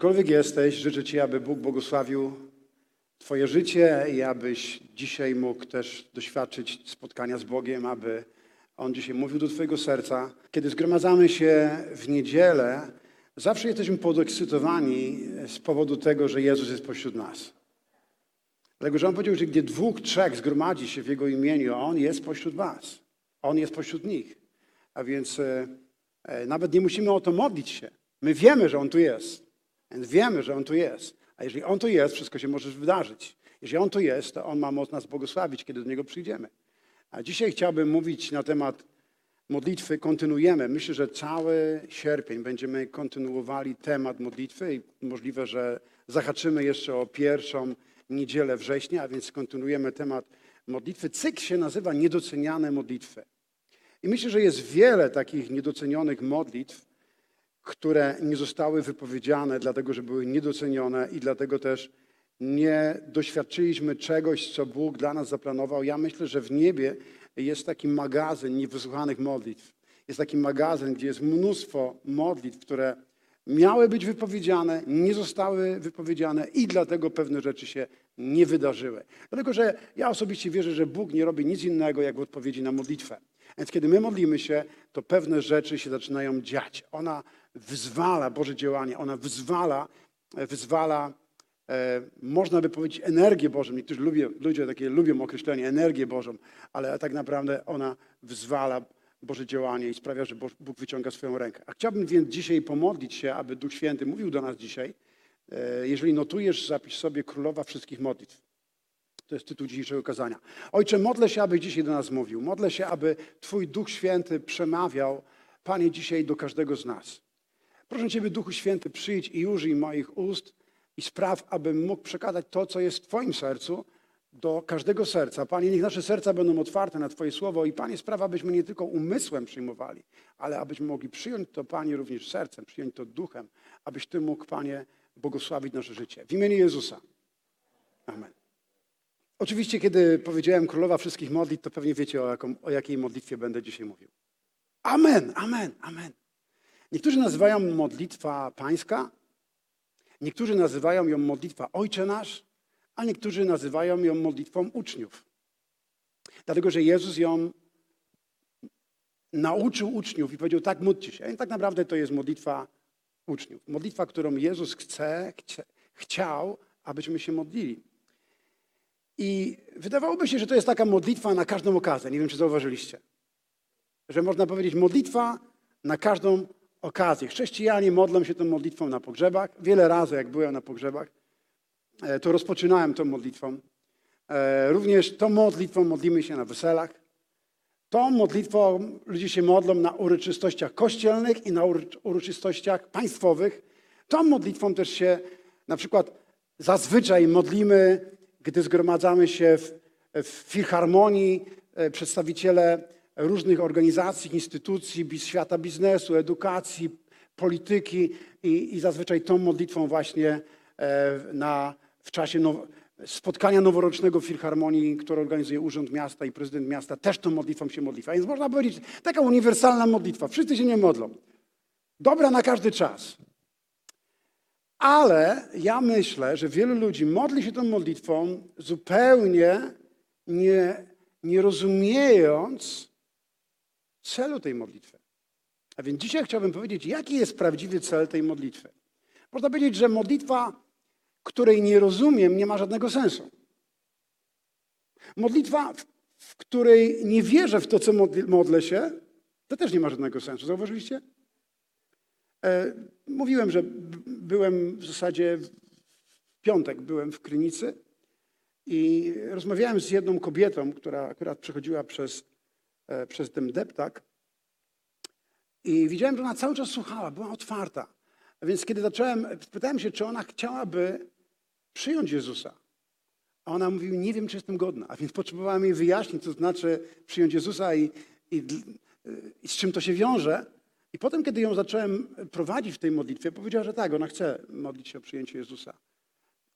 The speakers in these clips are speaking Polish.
Gdziekolwiek jesteś, życzę Ci, aby Bóg błogosławił Twoje życie i abyś dzisiaj mógł też doświadczyć spotkania z Bogiem, aby On dzisiaj mówił do Twojego serca. Kiedy zgromadzamy się w niedzielę, zawsze jesteśmy podekscytowani z powodu tego, że Jezus jest pośród nas. Dlatego, że On powiedział, że gdzie dwóch, trzech zgromadzi się w Jego imieniu, On jest pośród Was. On jest pośród nich. A więc e, nawet nie musimy o to modlić się. My wiemy, że On tu jest. Więc wiemy, że On tu jest. A jeżeli On tu jest, wszystko się może wydarzyć. Jeżeli On tu jest, to On ma moc nas błogosławić, kiedy do Niego przyjdziemy. A dzisiaj chciałbym mówić na temat modlitwy. Kontynuujemy. Myślę, że cały sierpień będziemy kontynuowali temat modlitwy i możliwe, że zahaczymy jeszcze o pierwszą niedzielę września, a więc kontynuujemy temat modlitwy. Cykl się nazywa Niedoceniane modlitwy. I myślę, że jest wiele takich niedocenionych modlitw, które nie zostały wypowiedziane, dlatego że były niedocenione i dlatego też nie doświadczyliśmy czegoś, co Bóg dla nas zaplanował. Ja myślę, że w niebie jest taki magazyn niewysłuchanych modlitw. Jest taki magazyn, gdzie jest mnóstwo modlitw, które miały być wypowiedziane, nie zostały wypowiedziane i dlatego pewne rzeczy się nie wydarzyły. Dlatego, że ja osobiście wierzę, że Bóg nie robi nic innego, jak w odpowiedzi na modlitwę. Więc kiedy my modlimy się, to pewne rzeczy się zaczynają dziać. Ona wyzwala Boże działanie, ona wyzwala, wyzwala e, można by powiedzieć energię Bożą. Niektórzy lubią, ludzie takie lubią określenie energię Bożą, ale tak naprawdę ona wyzwala Boże działanie i sprawia, że Bóg wyciąga swoją rękę. A chciałbym więc dzisiaj pomodlić się, aby Duch Święty mówił do nas dzisiaj. E, jeżeli notujesz, zapisz sobie Królowa Wszystkich Modlitw. To jest tytuł dzisiejszego kazania. Ojcze, modlę się, aby dzisiaj do nas mówił. Modlę się, aby Twój Duch Święty przemawiał, Panie, dzisiaj do każdego z nas. Proszę Ciebie, Duchu Święty, przyjdź i użyj moich ust i spraw, abym mógł przekazać to, co jest w Twoim sercu, do każdego serca. Panie, niech nasze serca będą otwarte na Twoje słowo i Panie, sprawa, abyśmy nie tylko umysłem przyjmowali, ale abyśmy mogli przyjąć to, Panie, również sercem, przyjąć to duchem, abyś Ty mógł, Panie, błogosławić nasze życie. W imieniu Jezusa. Amen. Oczywiście, kiedy powiedziałem Królowa Wszystkich Modlitw, to pewnie wiecie, o, jaką, o jakiej modlitwie będę dzisiaj mówił. Amen, amen, amen. Niektórzy nazywają modlitwa pańska, niektórzy nazywają ją modlitwa Ojcze Nasz, a niektórzy nazywają ją modlitwą uczniów. Dlatego, że Jezus ją nauczył uczniów i powiedział, tak módlcie się. I tak naprawdę to jest modlitwa uczniów. Modlitwa, którą Jezus chce, chce, chciał, abyśmy się modlili. I wydawałoby się, że to jest taka modlitwa na każdą okazję. Nie wiem, czy zauważyliście. Że można powiedzieć modlitwa na każdą okazję. Chrześcijanie modlą się tą modlitwą na pogrzebach. Wiele razy, jak byłem na pogrzebach, e, to rozpoczynałem tą modlitwą. E, również tą modlitwą modlimy się na weselach. Tą modlitwą ludzie się modlą na uroczystościach kościelnych i na uroczystościach państwowych. Tą modlitwą też się na przykład zazwyczaj modlimy, gdy zgromadzamy się w, w filharmonii, e, przedstawiciele różnych organizacji, instytucji, świata biznesu, edukacji, polityki i, i zazwyczaj tą modlitwą właśnie e, na, w czasie now, spotkania noworocznego w Filharmonii, które organizuje Urząd Miasta i prezydent miasta, też tą modlitwą się modli. A więc można powiedzieć, taka uniwersalna modlitwa. Wszyscy się nie modlą. Dobra na każdy czas. Ale ja myślę, że wielu ludzi modli się tą modlitwą zupełnie nie, nie rozumiejąc celu tej modlitwy. A więc dzisiaj chciałbym powiedzieć, jaki jest prawdziwy cel tej modlitwy. Można powiedzieć, że modlitwa, której nie rozumiem, nie ma żadnego sensu. Modlitwa, w której nie wierzę w to, co modlę się, to też nie ma żadnego sensu. Zauważyliście? E, mówiłem, że byłem w zasadzie w piątek byłem w Krynicy i rozmawiałem z jedną kobietą, która akurat przechodziła przez, przez ten deptak i widziałem, że ona cały czas słuchała, była otwarta. A więc kiedy zacząłem, spytałem się, czy ona chciałaby przyjąć Jezusa. A ona mówi, nie wiem, czy jestem godna. A więc potrzebowałem jej wyjaśnić, co znaczy przyjąć Jezusa i, i, i z czym to się wiąże. I potem, kiedy ją zacząłem prowadzić w tej modlitwie, powiedziała, że tak, ona chce modlić się o przyjęcie Jezusa.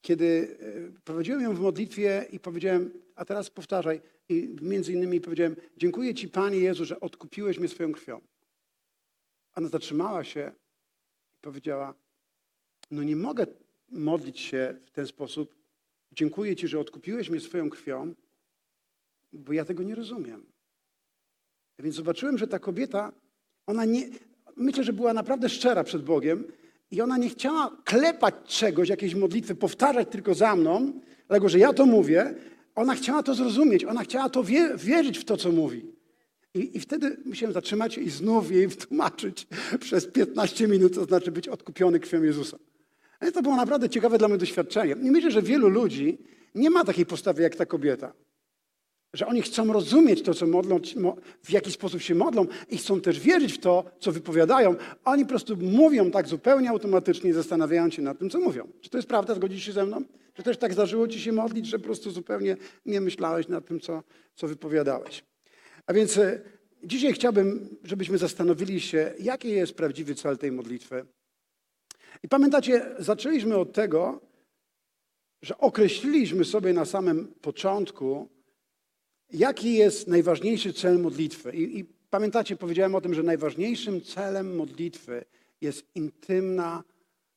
Kiedy e, prowadziłem ją w modlitwie i powiedziałem, a teraz powtarzaj, i między innymi powiedziałem, dziękuję Ci Panie Jezu, że odkupiłeś mnie swoją krwią. Ona zatrzymała się i powiedziała, no nie mogę modlić się w ten sposób. Dziękuję Ci, że odkupiłeś mnie swoją krwią, bo ja tego nie rozumiem. Więc zobaczyłem, że ta kobieta, ona nie, myślę, że była naprawdę szczera przed Bogiem i ona nie chciała klepać czegoś, jakiejś modlitwy, powtarzać tylko za mną, dlatego że ja to mówię. Ona chciała to zrozumieć, ona chciała to wie, wierzyć w to, co mówi. I, I wtedy musiałem zatrzymać i znów jej tłumaczyć przez 15 minut, to znaczy być odkupiony krwią Jezusa. Ale to było naprawdę ciekawe dla mnie doświadczenie. I myślę, że wielu ludzi nie ma takiej postawy jak ta kobieta. Że oni chcą rozumieć to, co modlą, mo- w jaki sposób się modlą i chcą też wierzyć w to, co wypowiadają. Oni po prostu mówią tak zupełnie automatycznie, zastanawiając się nad tym, co mówią. Czy to jest prawda? Zgodzisz się ze mną? Czy też tak zdarzyło ci się modlić, że po prostu zupełnie nie myślałeś nad tym, co, co wypowiadałeś? A więc e, dzisiaj chciałbym, żebyśmy zastanowili się, jaki jest prawdziwy cel tej modlitwy. I pamiętacie, zaczęliśmy od tego, że określiliśmy sobie na samym początku, jaki jest najważniejszy cel modlitwy. I, I pamiętacie, powiedziałem o tym, że najważniejszym celem modlitwy jest intymna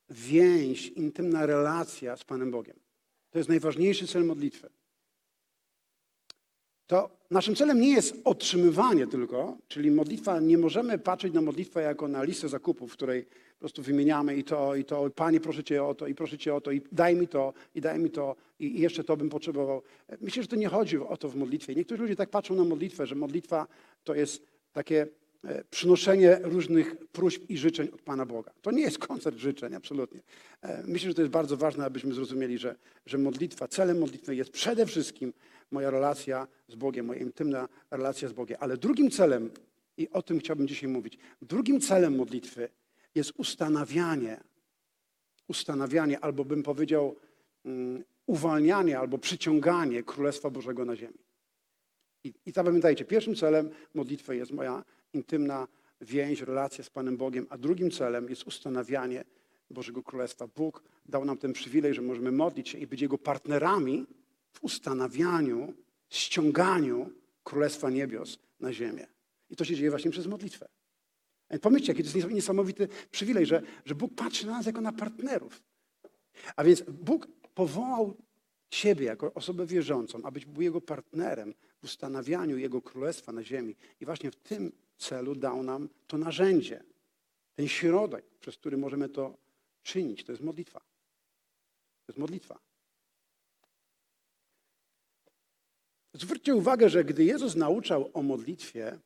więź, intymna relacja z Panem Bogiem. To jest najważniejszy cel modlitwy. To naszym celem nie jest otrzymywanie tylko, czyli modlitwa, nie możemy patrzeć na modlitwę jako na listę zakupów, w której po prostu wymieniamy i to, i to, Panie proszę Cię o to, i proszę Cię o to, i daj mi to, i daj mi to, i jeszcze to bym potrzebował. Myślę, że to nie chodzi o to w modlitwie. Niektórzy ludzie tak patrzą na modlitwę, że modlitwa to jest takie e, przynoszenie różnych próśb i życzeń od Pana Boga. To nie jest koncert życzeń, absolutnie. E, Myślę, że to jest bardzo ważne, abyśmy zrozumieli, że, że modlitwa, celem modlitwy jest przede wszystkim moja relacja z Bogiem, moja intymna relacja z Bogiem. Ale drugim celem, i o tym chciałbym dzisiaj mówić, drugim celem modlitwy jest ustanawianie, ustanawianie, albo bym powiedział um, uwalnianie, albo przyciąganie Królestwa Bożego na ziemi. I, I zapamiętajcie, pierwszym celem modlitwy jest moja intymna więź, relacja z Panem Bogiem, a drugim celem jest ustanawianie Bożego Królestwa. Bóg dał nam ten przywilej, że możemy modlić się i być Jego partnerami w ustanawianiu, ściąganiu Królestwa Niebios na ziemię. I to się dzieje właśnie przez modlitwę. A Pomyślcie, jaki to jest niesamowity przywilej, że, że Bóg patrzy na nas jako na partnerów. A więc Bóg powołał Ciebie jako osobę wierzącą, abyś był Jego partnerem w ustanawianiu Jego Królestwa na ziemi. I właśnie w tym celu dał nam to narzędzie, ten środek, przez który możemy to czynić. To jest modlitwa. To jest modlitwa. Zwróćcie uwagę, że gdy Jezus nauczał o modlitwie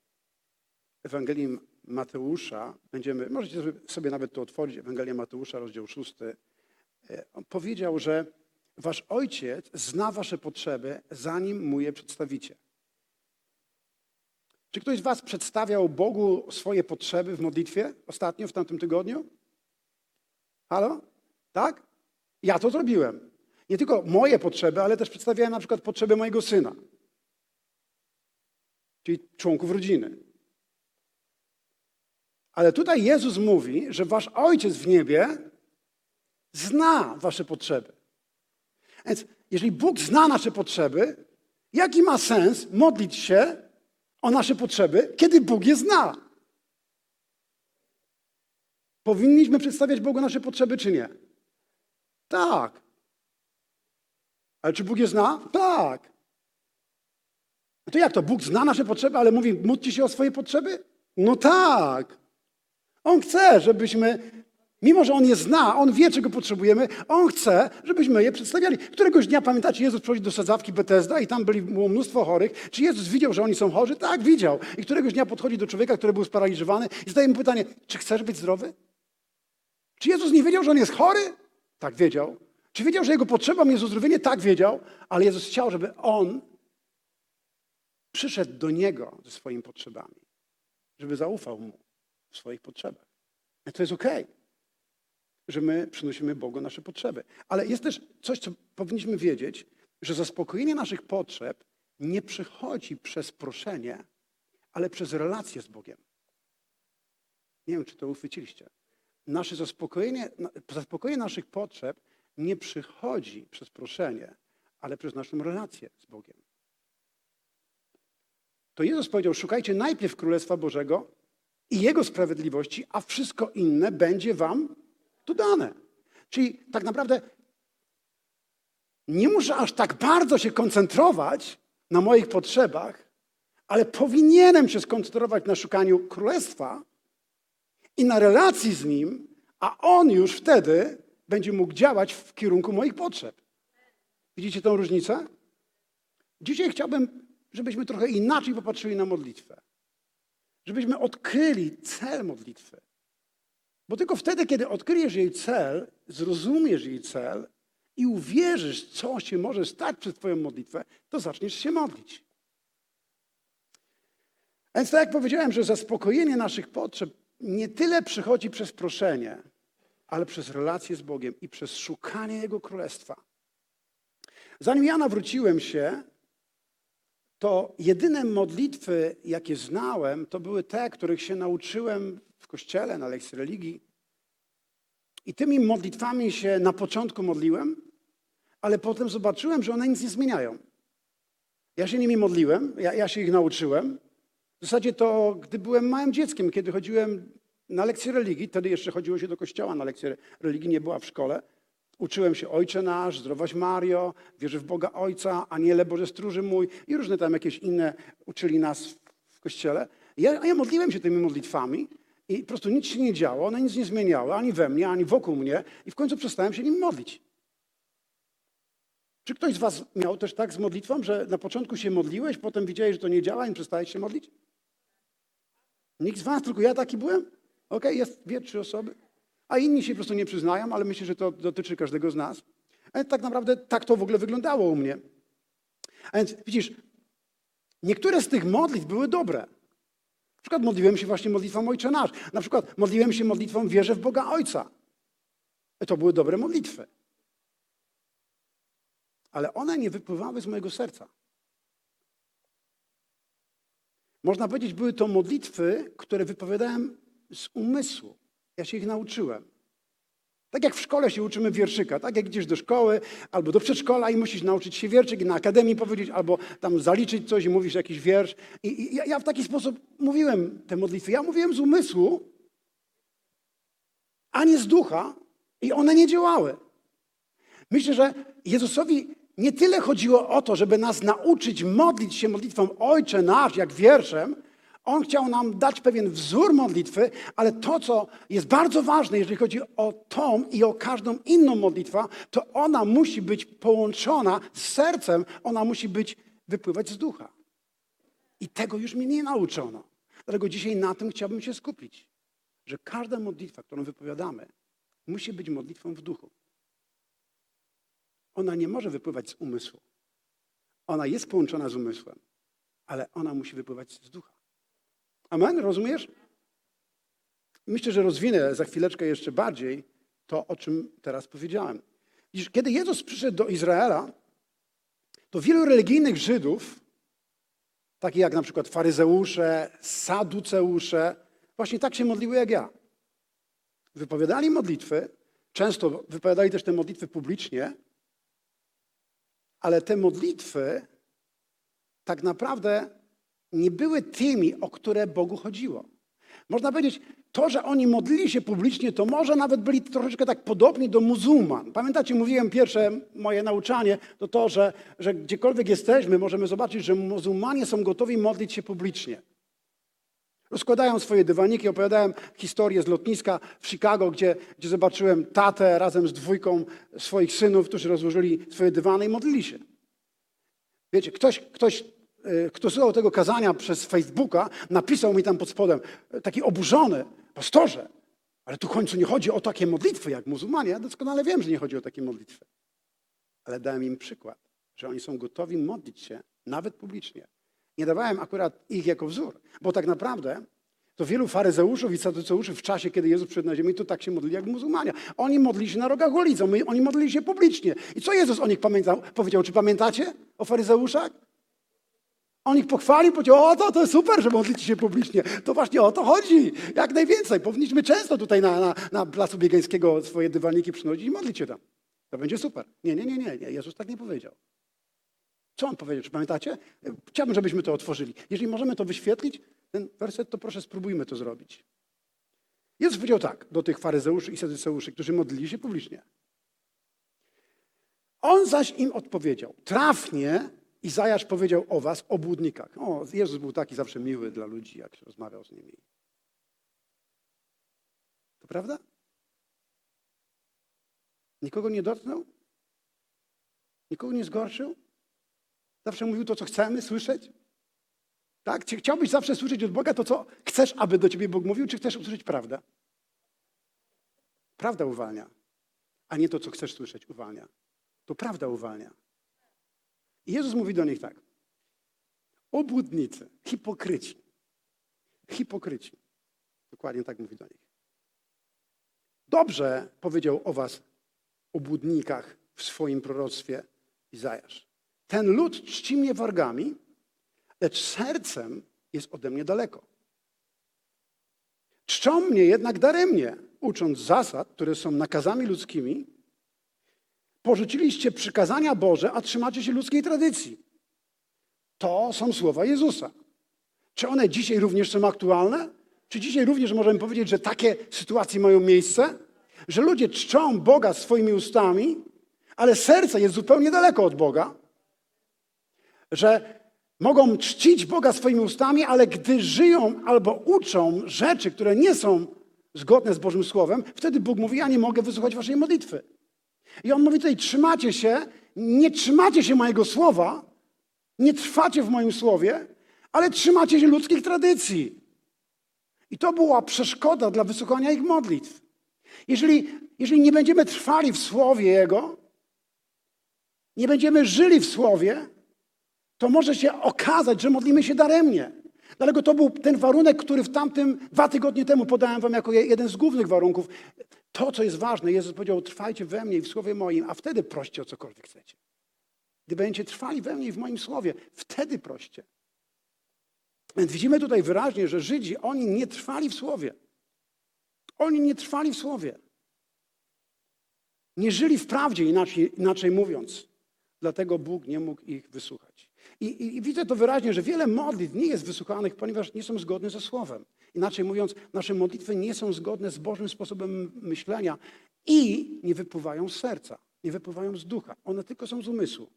w Ewangelii Mateusza, będziemy, możecie sobie nawet to otworzyć, Ewangelia Mateusza, rozdział 6, on powiedział, że wasz ojciec zna wasze potrzeby, zanim mu je przedstawicie. Czy ktoś z was przedstawiał Bogu swoje potrzeby w modlitwie ostatnio, w tamtym tygodniu? Halo? Tak? Ja to zrobiłem. Nie tylko moje potrzeby, ale też przedstawiałem na przykład potrzeby mojego syna, czyli członków rodziny. Ale tutaj Jezus mówi, że wasz ojciec w niebie zna wasze potrzeby. Więc jeżeli Bóg zna nasze potrzeby, jaki ma sens modlić się o nasze potrzeby, kiedy Bóg je zna? Powinniśmy przedstawiać Bogu nasze potrzeby, czy nie? Tak. Ale czy Bóg je zna? Tak. No to jak to? Bóg zna nasze potrzeby, ale mówi, módlcie się o swoje potrzeby? No tak. On chce, żebyśmy, mimo że On je zna, On wie, czego potrzebujemy, On chce, żebyśmy je przedstawiali. Któregoś dnia, pamiętacie, Jezus przychodzi do sadzawki Betesda i tam było mnóstwo chorych. Czy Jezus widział, że oni są chorzy? Tak, widział. I któregoś dnia podchodzi do człowieka, który był sparaliżowany i zadaje mu pytanie, czy chcesz być zdrowy? Czy Jezus nie wiedział, że on jest chory? Tak, wiedział. Czy wiedział, że jego potrzebą jest uzdrowienie? Tak, wiedział. Ale Jezus chciał, żeby on przyszedł do Niego ze swoimi potrzebami. Żeby zaufał Mu w swoich potrzebach. I to jest okej, okay, że my przynosimy Bogu nasze potrzeby. Ale jest też coś, co powinniśmy wiedzieć, że zaspokojenie naszych potrzeb nie przychodzi przez proszenie, ale przez relację z Bogiem. Nie wiem, czy to uchwyciliście. Nasze zaspokojenie, zaspokojenie naszych potrzeb nie przychodzi przez proszenie, ale przez naszą relację z Bogiem. To Jezus powiedział: Szukajcie najpierw Królestwa Bożego i Jego sprawiedliwości, a wszystko inne będzie Wam dodane. Czyli tak naprawdę nie muszę aż tak bardzo się koncentrować na moich potrzebach, ale powinienem się skoncentrować na szukaniu królestwa i na relacji z nim, a on już wtedy będzie mógł działać w kierunku moich potrzeb. Widzicie tą różnicę? Dzisiaj chciałbym, żebyśmy trochę inaczej popatrzyli na modlitwę. Żebyśmy odkryli cel modlitwy. Bo tylko wtedy, kiedy odkryjesz jej cel, zrozumiesz jej cel i uwierzysz, co się może stać przez Twoją modlitwę, to zaczniesz się modlić. A więc tak jak powiedziałem, że zaspokojenie naszych potrzeb nie tyle przychodzi przez proszenie, ale przez relację z Bogiem i przez szukanie Jego Królestwa. Zanim ja nawróciłem się, to jedyne modlitwy, jakie znałem, to były te, których się nauczyłem w kościele, na lekcji religii. I tymi modlitwami się na początku modliłem, ale potem zobaczyłem, że one nic nie zmieniają. Ja się nimi modliłem, ja, ja się ich nauczyłem. W zasadzie to, gdy byłem małym dzieckiem, kiedy chodziłem na lekcje religii, wtedy jeszcze chodziło się do kościoła na lekcje religii, nie była w szkole. Uczyłem się Ojcze Nasz, Zdrowaś Mario, wierzę w Boga Ojca, Aniele Boże Stróży Mój i różne tam jakieś inne uczyli nas w kościele. Ja, a ja modliłem się tymi modlitwami i po prostu nic się nie działo, one nic nie zmieniały, ani we mnie, ani wokół mnie i w końcu przestałem się nimi modlić. Czy ktoś z was miał też tak z modlitwą, że na początku się modliłeś, potem widziałeś, że to nie działa i przestałeś się modlić? Nikt z was, tylko ja taki byłem? Okej, jest dwie, trzy osoby. A inni się po prostu nie przyznają, ale myślę, że to dotyczy każdego z nas. Ale tak naprawdę tak to w ogóle wyglądało u mnie. A więc widzisz, niektóre z tych modlitw były dobre. Na przykład modliłem się właśnie modlitwą Ojcze Nasz. Na przykład modliłem się modlitwą Wierzę w Boga Ojca. To były dobre modlitwy. Ale one nie wypływały z mojego serca. Można powiedzieć, były to modlitwy, które wypowiadałem z umysłu. Ja się ich nauczyłem. Tak jak w szkole się uczymy wierszyka, tak jak idziesz do szkoły albo do przedszkola i musisz nauczyć się wierszyk i na akademii powiedzieć, albo tam zaliczyć coś i mówisz jakiś wiersz. I, i ja, ja w taki sposób mówiłem te modlitwy. Ja mówiłem z umysłu, a nie z ducha i one nie działały. Myślę, że Jezusowi nie tyle chodziło o to, żeby nas nauczyć modlić się modlitwą Ojcze nasz, jak wierszem, on chciał nam dać pewien wzór modlitwy, ale to, co jest bardzo ważne, jeżeli chodzi o tą i o każdą inną modlitwę, to ona musi być połączona z sercem, ona musi być, wypływać z ducha. I tego już mnie nie nauczono. Dlatego dzisiaj na tym chciałbym się skupić, że każda modlitwa, którą wypowiadamy, musi być modlitwą w duchu. Ona nie może wypływać z umysłu. Ona jest połączona z umysłem, ale ona musi wypływać z ducha. Amen? Rozumiesz? Myślę, że rozwinę za chwileczkę jeszcze bardziej to, o czym teraz powiedziałem. Kiedy Jezus przyszedł do Izraela, to wielu religijnych Żydów, takich jak na przykład faryzeusze, saduceusze, właśnie tak się modliły jak ja. Wypowiadali modlitwy, często wypowiadali też te modlitwy publicznie, ale te modlitwy tak naprawdę nie były tymi, o które Bogu chodziło. Można powiedzieć, to, że oni modlili się publicznie, to może nawet byli troszeczkę tak podobni do muzułman. Pamiętacie, mówiłem pierwsze moje nauczanie, to to, że, że gdziekolwiek jesteśmy, możemy zobaczyć, że muzułmanie są gotowi modlić się publicznie. Rozkładają swoje dywaniki. Opowiadałem historię z lotniska w Chicago, gdzie, gdzie zobaczyłem tatę razem z dwójką swoich synów, którzy rozłożyli swoje dywany i modlili się. Wiecie, ktoś, ktoś kto słuchał tego kazania przez Facebooka, napisał mi tam pod spodem, y, taki oburzony, pastorze, ale tu w końcu nie chodzi o takie modlitwy jak muzułmanie. Ja doskonale wiem, że nie chodzi o takie modlitwy. Ale dałem im przykład, że oni są gotowi modlić się, nawet publicznie. Nie dawałem akurat ich jako wzór, bo tak naprawdę to wielu faryzeuszów i saduceuszów w czasie, kiedy Jezus przyszedł na ziemię, to tak się modlili jak muzułmanie. Oni modlili się na rogach ulicy, oni modlili się publicznie. I co Jezus o nich pamiętał, powiedział? Czy pamiętacie o faryzeuszach? On ich pochwalił, powiedział, o to, to super, że modlicie się publicznie. To właśnie o to chodzi. Jak najwięcej. Powinniśmy często tutaj na, na, na Placu Biegańskiego swoje dywaniki przynosić i modlić się tam. To będzie super. Nie, nie, nie, nie, nie. Jezus tak nie powiedział. Co on powiedział? Czy pamiętacie? Chciałbym, żebyśmy to otworzyli. Jeżeli możemy to wyświetlić, ten werset, to proszę spróbujmy to zrobić. Jezus powiedział tak do tych faryzeuszy i sadyceuszy, którzy modlili się publicznie. On zaś im odpowiedział. Trafnie Izajasz powiedział o was, obłudnikach. O, Jezus był taki zawsze miły dla ludzi, jak się rozmawiał z nimi. To prawda? Nikogo nie dotknął? Nikogo nie zgorszył? Zawsze mówił to, co chcemy słyszeć? Tak? Czy chciałbyś zawsze słyszeć od Boga to, co chcesz, aby do ciebie Bóg mówił, czy chcesz usłyszeć prawdę? Prawda uwalnia, a nie to, co chcesz słyszeć, uwalnia. To prawda uwalnia. I Jezus mówi do nich tak. Obłudnicy, hipokryci. Hipokryci. Dokładnie tak mówi do nich. Dobrze powiedział o was, obłudnikach, w swoim proroctwie Izajasz. Ten lud czci mnie wargami, lecz sercem jest ode mnie daleko. Czczą mnie jednak daremnie, ucząc zasad, które są nakazami ludzkimi. Porzuciliście przykazania Boże, a trzymacie się ludzkiej tradycji. To są słowa Jezusa. Czy one dzisiaj również są aktualne? Czy dzisiaj również możemy powiedzieć, że takie sytuacje mają miejsce? Że ludzie czczą Boga swoimi ustami, ale serce jest zupełnie daleko od Boga? Że mogą czcić Boga swoimi ustami, ale gdy żyją albo uczą rzeczy, które nie są zgodne z Bożym Słowem, wtedy Bóg mówi, ja nie mogę wysłuchać waszej modlitwy. I on mówi tutaj, trzymacie się, nie trzymacie się mojego słowa, nie trwacie w moim słowie, ale trzymacie się ludzkich tradycji. I to była przeszkoda dla wysłuchania ich modlitw. Jeżeli, jeżeli nie będziemy trwali w słowie Jego, nie będziemy żyli w słowie, to może się okazać, że modlimy się daremnie. Dlatego to był ten warunek, który w tamtym dwa tygodnie temu podałem wam jako jeden z głównych warunków. To, co jest ważne, Jezus powiedział, trwajcie we mnie i w słowie moim, a wtedy proście o cokolwiek chcecie. Gdy będziecie trwali we mnie i w moim słowie, wtedy proście. Więc widzimy tutaj wyraźnie, że Żydzi, oni nie trwali w słowie. Oni nie trwali w słowie. Nie żyli w prawdzie, inaczej, inaczej mówiąc. Dlatego Bóg nie mógł ich wysłuchać. I, i, I, widzę to wyraźnie, że wiele modlitw nie jest wysłuchanych, ponieważ nie są zgodne ze Słowem. Inaczej mówiąc, nasze modlitwy nie są zgodne z Bożym sposobem myślenia i nie wypływają z serca, nie wypływają z ducha. One tylko są z umysłu.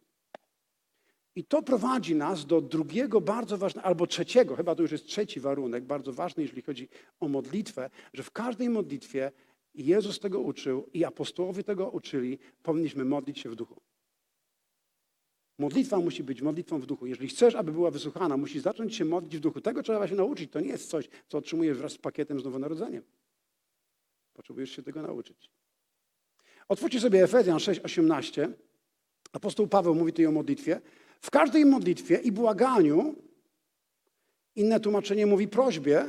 I to prowadzi nas do drugiego bardzo ważnego, albo trzeciego, chyba to już jest trzeci warunek, bardzo ważny, jeśli chodzi o modlitwę, że w każdej modlitwie Jezus tego uczył i apostołowie tego uczyli, powinniśmy modlić się w duchu. Modlitwa musi być modlitwą w duchu. Jeżeli chcesz, aby była wysłuchana, musisz zacząć się modlić w duchu. Tego trzeba się nauczyć. To nie jest coś, co otrzymujesz wraz z pakietem z nowonarodzeniem. Potrzebujesz się tego nauczyć. Otwórzcie sobie Efezjan 6:18. Apostoł Paweł mówi tutaj o modlitwie. W każdej modlitwie i błaganiu, inne tłumaczenie mówi prośbie,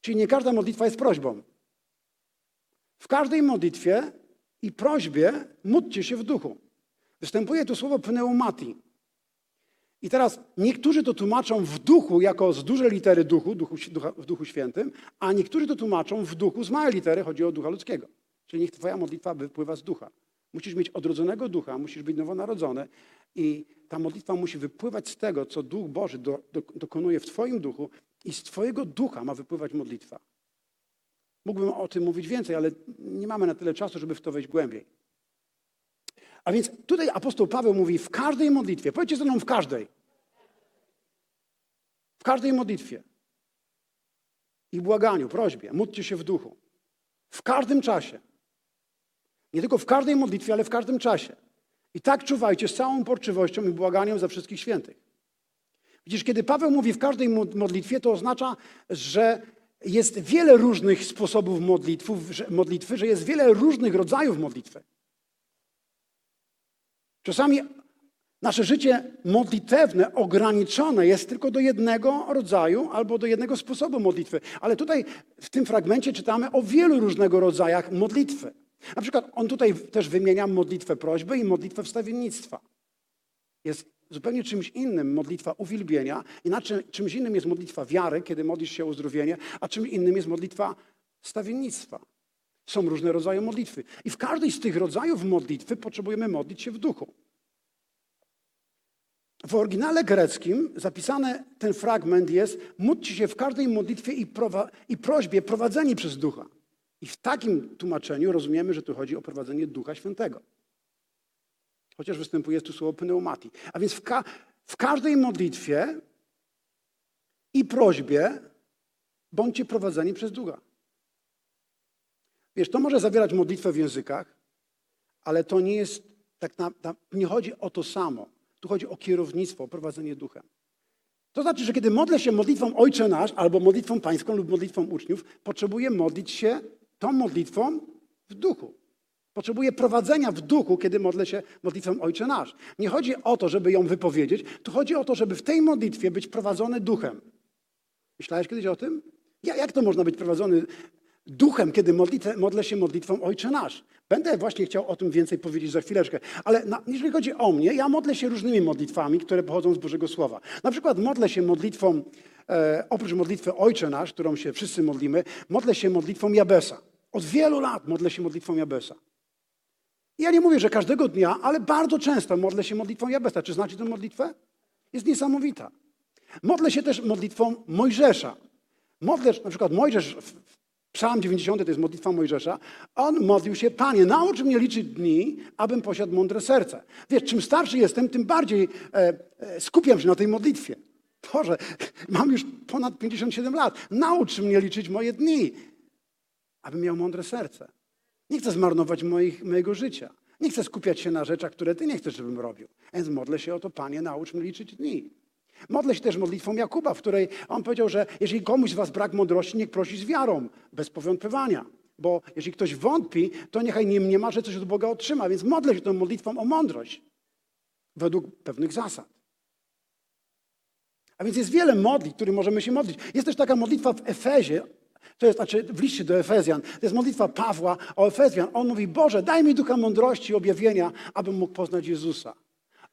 czyli nie każda modlitwa jest prośbą. W każdej modlitwie i prośbie módlcie się w duchu. Występuje tu słowo pneumati. I teraz niektórzy to tłumaczą w duchu jako z dużej litery duchu, duchu ducha, w duchu świętym, a niektórzy to tłumaczą w duchu z małej litery, chodzi o ducha ludzkiego. Czyli niech twoja modlitwa wypływa z ducha. Musisz mieć odrodzonego ducha, musisz być nowonarodzony i ta modlitwa musi wypływać z tego, co Duch Boży do, do, dokonuje w twoim duchu i z twojego ducha ma wypływać modlitwa. Mógłbym o tym mówić więcej, ale nie mamy na tyle czasu, żeby w to wejść głębiej. A więc tutaj apostoł Paweł mówi w każdej modlitwie, powiedzcie ze mną w każdej. W każdej modlitwie. I błaganiu, prośbie, módlcie się w duchu. W każdym czasie. Nie tylko w każdej modlitwie, ale w każdym czasie. I tak czuwajcie z całą porczywością i błaganiem za wszystkich świętych. Widzisz, kiedy Paweł mówi w każdej modlitwie, to oznacza, że jest wiele różnych sposobów modlitwy, że jest wiele różnych rodzajów modlitwy. Czasami nasze życie modlitewne ograniczone jest tylko do jednego rodzaju albo do jednego sposobu modlitwy. Ale tutaj w tym fragmencie czytamy o wielu różnego rodzajach modlitwy. Na przykład on tutaj też wymienia modlitwę prośby i modlitwę wstawiennictwa. Jest zupełnie czymś innym modlitwa uwielbienia, inaczej czymś innym jest modlitwa wiary, kiedy modlisz się o uzdrowienie, a czymś innym jest modlitwa stawiennictwa. Są różne rodzaje modlitwy. I w każdej z tych rodzajów modlitwy potrzebujemy modlić się w duchu. W oryginale greckim zapisany ten fragment jest módlcie się w każdej modlitwie i, i prośbie prowadzeni przez ducha. I w takim tłumaczeniu rozumiemy, że tu chodzi o prowadzenie Ducha Świętego. Chociaż występuje tu słowo pneumati. A więc w, ka w każdej modlitwie i prośbie bądźcie prowadzeni przez Ducha. Wiesz, to może zawierać modlitwę w językach, ale to nie jest, tak na, na, nie chodzi o to samo. Tu chodzi o kierownictwo, o prowadzenie duchem. To znaczy, że kiedy modlę się modlitwą Ojcze Nasz, albo modlitwą pańską lub modlitwą uczniów, potrzebuję modlić się tą modlitwą w duchu. Potrzebuję prowadzenia w duchu, kiedy modlę się modlitwą Ojcze Nasz. Nie chodzi o to, żeby ją wypowiedzieć, tu chodzi o to, żeby w tej modlitwie być prowadzony duchem. Myślałeś kiedyś o tym? Jak to można być prowadzony duchem, kiedy modlitwę, modlę się modlitwą Ojcze Nasz? Będę właśnie chciał o tym więcej powiedzieć za chwileczkę. Ale na, jeżeli chodzi o mnie, ja modlę się różnymi modlitwami, które pochodzą z Bożego Słowa. Na przykład modlę się modlitwą, e, oprócz modlitwy Ojcze Nasz, którą się wszyscy modlimy, modlę się modlitwą Jabesa. Od wielu lat modlę się modlitwą Jabesa. Ja nie mówię, że każdego dnia, ale bardzo często modlę się modlitwą Jabesa. Czy znacie tę modlitwę? Jest niesamowita. Modlę się też modlitwą Mojżesza. Modlę, na przykład Mojżesz, Psalm 90 to jest modlitwa Mojżesza, on modlił się, Panie, naucz mnie liczyć dni, abym posiadł mądre serce. Wiesz, czym starszy jestem, tym bardziej e, e, skupiam się na tej modlitwie. Boże, mam już ponad 57 lat. Naucz mnie liczyć moje dni, abym miał mądre serce. Nie chcę zmarnować moich, mojego życia. Nie chcę skupiać się na rzeczach, które Ty nie chcesz, żebym robił. Więc modlę się o to, Panie, naucz mnie liczyć dni. Modlę się też modlitwą Jakuba, w której on powiedział, że jeżeli komuś z was brak mądrości, niech prosi z wiarą, bez powątpywania. Bo jeżeli ktoś wątpi, to niechaj nie mniema, że coś od Boga otrzyma. Więc modlę się tą modlitwą o mądrość według pewnych zasad. A więc jest wiele modlitw, których możemy się modlić. Jest też taka modlitwa w Efezie, to jest znaczy w liście do Efezjan. To jest modlitwa Pawła o Efezjan. On mówi, Boże, daj mi ducha mądrości i objawienia, abym mógł poznać Jezusa.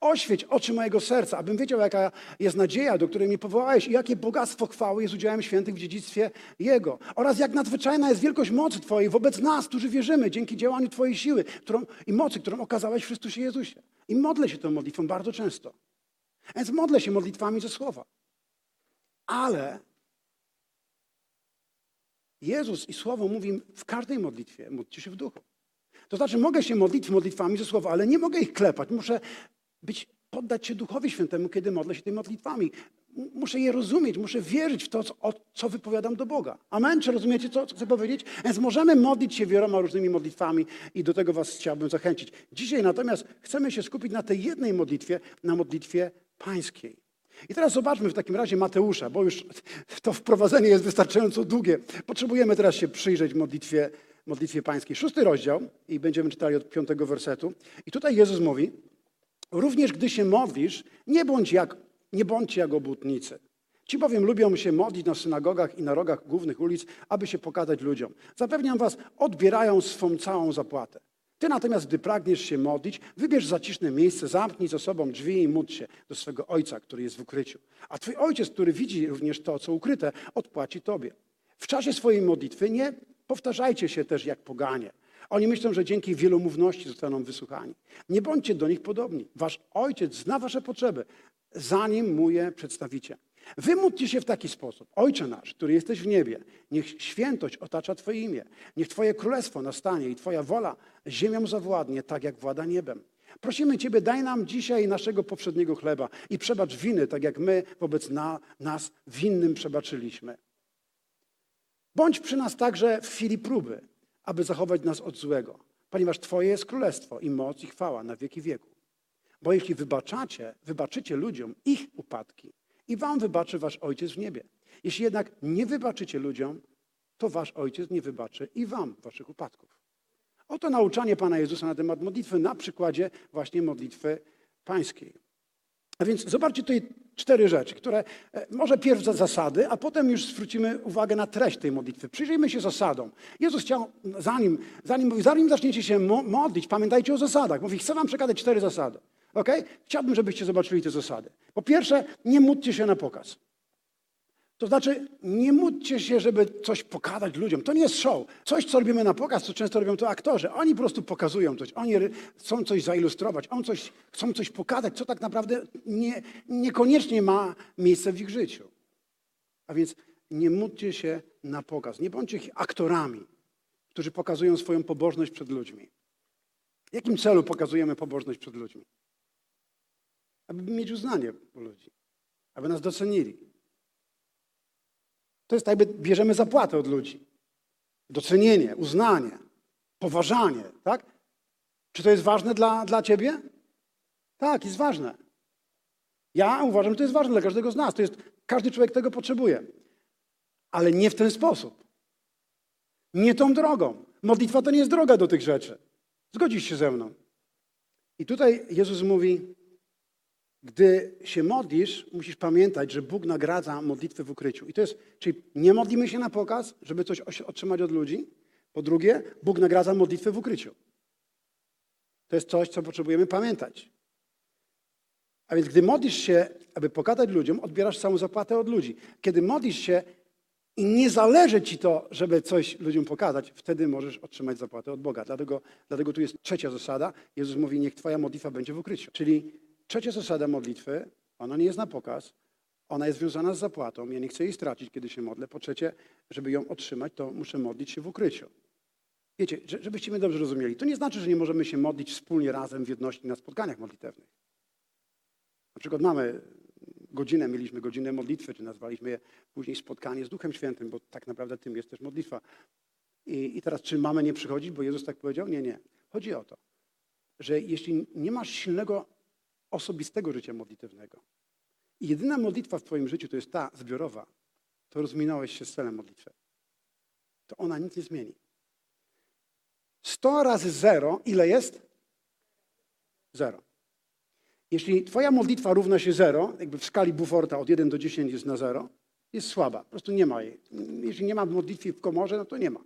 Oświeć oczy mojego serca, abym wiedział, jaka jest nadzieja, do której mnie powołałeś i jakie bogactwo chwały jest udziałem świętych w dziedzictwie Jego. Oraz jak nadzwyczajna jest wielkość mocy Twojej wobec nas, którzy wierzymy, dzięki działaniu Twojej siły którą, i mocy, którą okazałeś w Chrystusie Jezusie. I modlę się tą modlitwą bardzo często. Więc modlę się modlitwami ze słowa. Ale Jezus i Słowo mówi w każdej modlitwie, módlcie się w duchu. To znaczy, mogę się modlić modlitwami ze słowa, ale nie mogę ich klepać. Muszę być, poddać się Duchowi Świętemu, kiedy modlę się tymi modlitwami. Muszę je rozumieć, muszę wierzyć w to, co, co wypowiadam do Boga. Amen? Czy rozumiecie, co, co chcę powiedzieć? Więc możemy modlić się wieloma różnymi modlitwami i do tego was chciałbym zachęcić. Dzisiaj natomiast chcemy się skupić na tej jednej modlitwie, na modlitwie pańskiej. I teraz zobaczmy w takim razie Mateusza, bo już to wprowadzenie jest wystarczająco długie. Potrzebujemy teraz się przyjrzeć modlitwie, modlitwie pańskiej. Szósty rozdział i będziemy czytali od piątego wersetu. I tutaj Jezus mówi, Również gdy się modlisz, nie bądź jak, nie bądźcie jak obłudnicy. Ci bowiem lubią się modlić na synagogach i na rogach głównych ulic, aby się pokazać ludziom. Zapewniam was, odbierają swą całą zapłatę. Ty natomiast, gdy pragniesz się modlić, wybierz zaciszne miejsce, zamknij za sobą drzwi i módl się do swego Ojca, który jest w ukryciu. A Twój Ojciec, który widzi również to, co ukryte, odpłaci Tobie. W czasie swojej modlitwy nie powtarzajcie się też jak poganie. Oni myślą, że dzięki wielomówności zostaną wysłuchani. Nie bądźcie do nich podobni. Wasz ojciec zna wasze potrzeby, zanim mu je przedstawicie. Wymódlcie się w taki sposób. Ojcze nasz, który jesteś w niebie, niech świętość otacza Twoje imię. Niech Twoje królestwo nastanie i Twoja wola ziemią zawładnie, tak jak włada niebem. Prosimy Ciebie, daj nam dzisiaj naszego poprzedniego chleba i przebacz winy, tak jak my wobec na, nas winnym przebaczyliśmy. Bądź przy nas także w chwili próby, aby zachować nas od złego, ponieważ Twoje jest królestwo i moc i chwała na wieki wieku. Bo jeśli wybaczacie, wybaczycie ludziom ich upadki i wam wybaczy wasz Ojciec w niebie. Jeśli jednak nie wybaczycie ludziom, to wasz Ojciec nie wybaczy i wam waszych upadków. Oto nauczanie Pana Jezusa na temat modlitwy na przykładzie właśnie modlitwy pańskiej. A więc zobaczcie tutaj cztery rzeczy, które e, może pierw za zasady, a potem już zwrócimy uwagę na treść tej modlitwy. Przyjrzyjmy się zasadom. Jezus chciał, zanim, zanim, zanim zaczniecie się modlić, pamiętajcie o zasadach. Mówi, chcę wam przekazać cztery zasady. Okay? Chciałbym, żebyście zobaczyli te zasady. Po pierwsze, nie módlcie się na pokaz. To znaczy, nie módlcie się, żeby coś pokazać ludziom. To nie jest show. Coś, co robimy na pokaz, co często robią to aktorzy. Oni po prostu pokazują coś. Oni chcą coś zailustrować. Oni coś, chcą coś pokazać, co tak naprawdę nie, niekoniecznie ma miejsce w ich życiu. A więc nie módlcie się na pokaz. Nie bądźcie aktorami, którzy pokazują swoją pobożność przed ludźmi. W jakim celu pokazujemy pobożność przed ludźmi? Aby mieć uznanie u ludzi, aby nas docenili. To jest tak, jakby bierzemy zapłatę od ludzi. Docenienie, uznanie, poważanie, tak? Czy to jest ważne dla, dla ciebie? Tak, jest ważne. Ja uważam, że to jest ważne dla każdego z nas. To jest, każdy człowiek tego potrzebuje. Ale nie w ten sposób. Nie tą drogą. Modlitwa to nie jest droga do tych rzeczy. Zgodzisz się ze mną. I tutaj Jezus mówi, gdy się modlisz, musisz pamiętać, że Bóg nagradza modlitwę w ukryciu. I to jest, czyli nie modlimy się na pokaz, żeby coś otrzymać od ludzi. Po drugie, Bóg nagradza modlitwę w ukryciu. To jest coś, co potrzebujemy pamiętać. A więc gdy modlisz się, aby pokazać ludziom, odbierasz całą zapłatę od ludzi. Kiedy modlisz się i nie zależy ci to, żeby coś ludziom pokazać, wtedy możesz otrzymać zapłatę od Boga. Dlatego, dlatego tu jest trzecia zasada. Jezus mówi, niech twoja modlitwa będzie w ukryciu. Czyli trzecia zasada modlitwy, ona nie jest na pokaz, ona jest związana z zapłatą. Ja nie chcę jej stracić, kiedy się modlę. Po trzecie, żeby ją otrzymać, to muszę modlić się w ukryciu. Wiecie, że- żebyście mnie dobrze rozumieli, to nie znaczy, że nie możemy się modlić wspólnie razem w jedności na spotkaniach modlitewnych. Na przykład mamy godzinę, mieliśmy godzinę modlitwy, czy nazwaliśmy je później spotkanie z Duchem Świętym, bo tak naprawdę tym jest też modlitwa. I, I teraz, czy mamy nie przychodzić, bo Jezus tak powiedział? Nie, nie. Chodzi o to, że jeśli nie masz silnego, osobistego życia modlitewnego i jedyna modlitwa w twoim życiu to jest ta zbiorowa, to rozminąłeś się z celem modlitwy. To ona nic nie zmieni. 100 razy 0, ile jest? Zero. Jeśli twoja modlitwa równa się 0, jakby w skali Buforta od 1 do 10 jest na 0, jest słaba. Po prostu nie ma jej. Jeśli nie ma modlitwy w komorze, no to nie ma.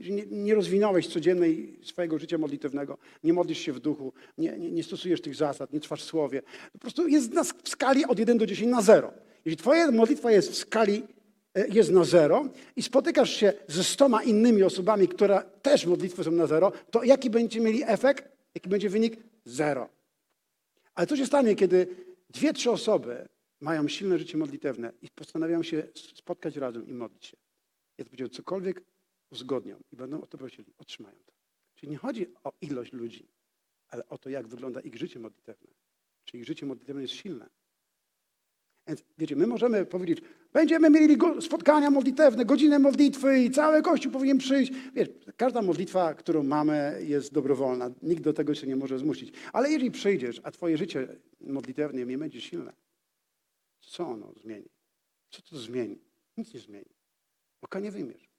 Jeżeli nie, nie rozwinąłeś codziennej swojego życia modlitewnego, nie modlisz się w duchu, nie, nie, nie stosujesz tych zasad, nie trwasz słowie, po prostu jest na, w skali od 1 do 10 na 0. Jeśli twoja modlitwa jest w skali e, jest na zero i spotykasz się ze stoma innymi osobami, które też modlitwy są na zero, to jaki będziecie mieli efekt? Jaki będzie wynik? Zero. Ale co się stanie, kiedy dwie, trzy osoby mają silne życie modlitewne i postanawiają się spotkać razem i modlić się? To powiedział, cokolwiek uzgodnią i będą o to prosili, otrzymają to. Czyli nie chodzi o ilość ludzi, ale o to, jak wygląda ich życie modlitewne. Czy ich życie modlitewne jest silne. Więc wiecie, my możemy powiedzieć, będziemy mieli spotkania modlitewne, godzinę modlitwy i cały Kościół powinien przyjść. Wiesz, każda modlitwa, którą mamy, jest dobrowolna. Nikt do tego się nie może zmusić. Ale jeżeli przyjdziesz, a twoje życie modlitewne nie będzie silne, co ono zmieni? Co to zmieni? Nic nie zmieni. Oka nie wyjmiesz.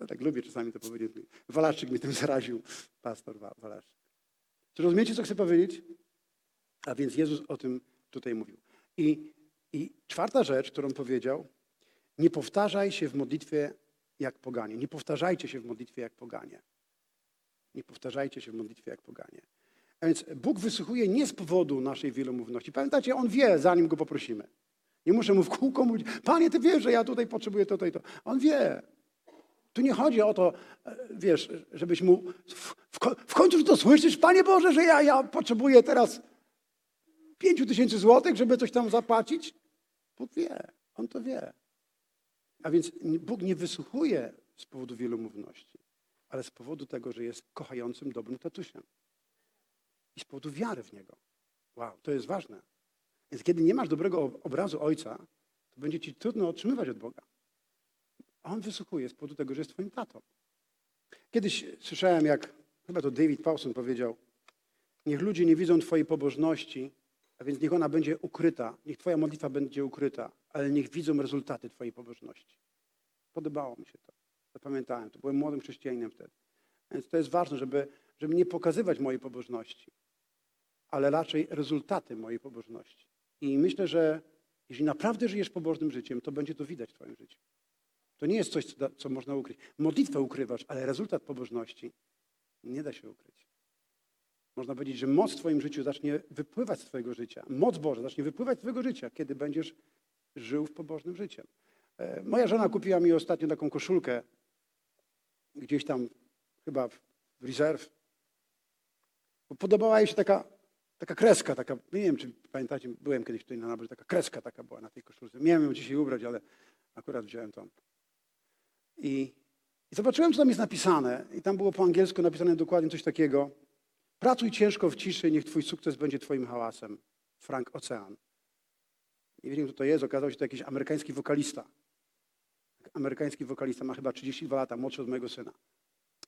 Ja tak lubię czasami to powiedzieć. Walaszczyk mnie tym zaraził, pastor Wa- Walaszczyk. Czy rozumiecie, co chcę powiedzieć? A więc Jezus o tym tutaj mówił. I, I czwarta rzecz, którą powiedział, nie powtarzaj się w modlitwie jak poganie. Nie powtarzajcie się w modlitwie jak poganie. Nie powtarzajcie się w modlitwie jak poganie. A więc Bóg wysłuchuje nie z powodu naszej wielomówności. Pamiętacie, On wie, zanim Go poprosimy. Nie muszę Mu w kółko mówić, Panie, Ty wiesz, że ja tutaj potrzebuję to, to i to. On wie. Tu nie chodzi o to, e, wiesz, żebyś mu w, w, ko- w końcu to słyszysz, Panie Boże, że ja, ja potrzebuję teraz pięciu tysięcy złotych, żeby coś tam zapłacić? Bóg wie, On to wie. A więc Bóg nie wysłuchuje z powodu wielomówności, ale z powodu tego, że jest kochającym, dobrym tatusiem. I z powodu wiary w Niego. Wow, to jest ważne. Więc kiedy nie masz dobrego ob- obrazu Ojca, to będzie ci trudno otrzymywać od Boga. A On wysłuchuje z powodu tego, że jest twoim tatą. Kiedyś słyszałem, jak chyba to David Paulson powiedział, niech ludzie nie widzą twojej pobożności, a więc niech ona będzie ukryta, niech twoja modlitwa będzie ukryta, ale niech widzą rezultaty twojej pobożności. Podobało mi się to. Zapamiętałem to. Byłem młodym chrześcijaninem wtedy. Więc to jest ważne, żeby, żeby nie pokazywać mojej pobożności, ale raczej rezultaty mojej pobożności. I myślę, że jeśli naprawdę żyjesz pobożnym życiem, to będzie to widać w twoim życiu. To nie jest coś, co, da, co można ukryć. Modlitwę ukrywasz, ale rezultat pobożności nie da się ukryć. Można powiedzieć, że moc w Twoim życiu zacznie wypływać z Twojego życia. Moc Boża zacznie wypływać z Twojego życia, kiedy będziesz żył w pobożnym życiem. Moja żona kupiła mi ostatnio taką koszulkę, gdzieś tam chyba w Reserve. Podobała jej się taka, taka kreska, taka, nie wiem, czy pamiętacie, byłem kiedyś tutaj na nabozie, taka kreska taka była na tej koszulce. Miałem ją dzisiaj ubrać, ale akurat wziąłem tą. I, I zobaczyłem, co tam jest napisane. I tam było po angielsku napisane dokładnie coś takiego. Pracuj ciężko w ciszy, niech twój sukces będzie twoim hałasem. Frank Ocean. Nie wiem, kto to jest, okazał się to jakiś amerykański wokalista. Amerykański wokalista, ma chyba 32 lata, młodszy od mojego syna.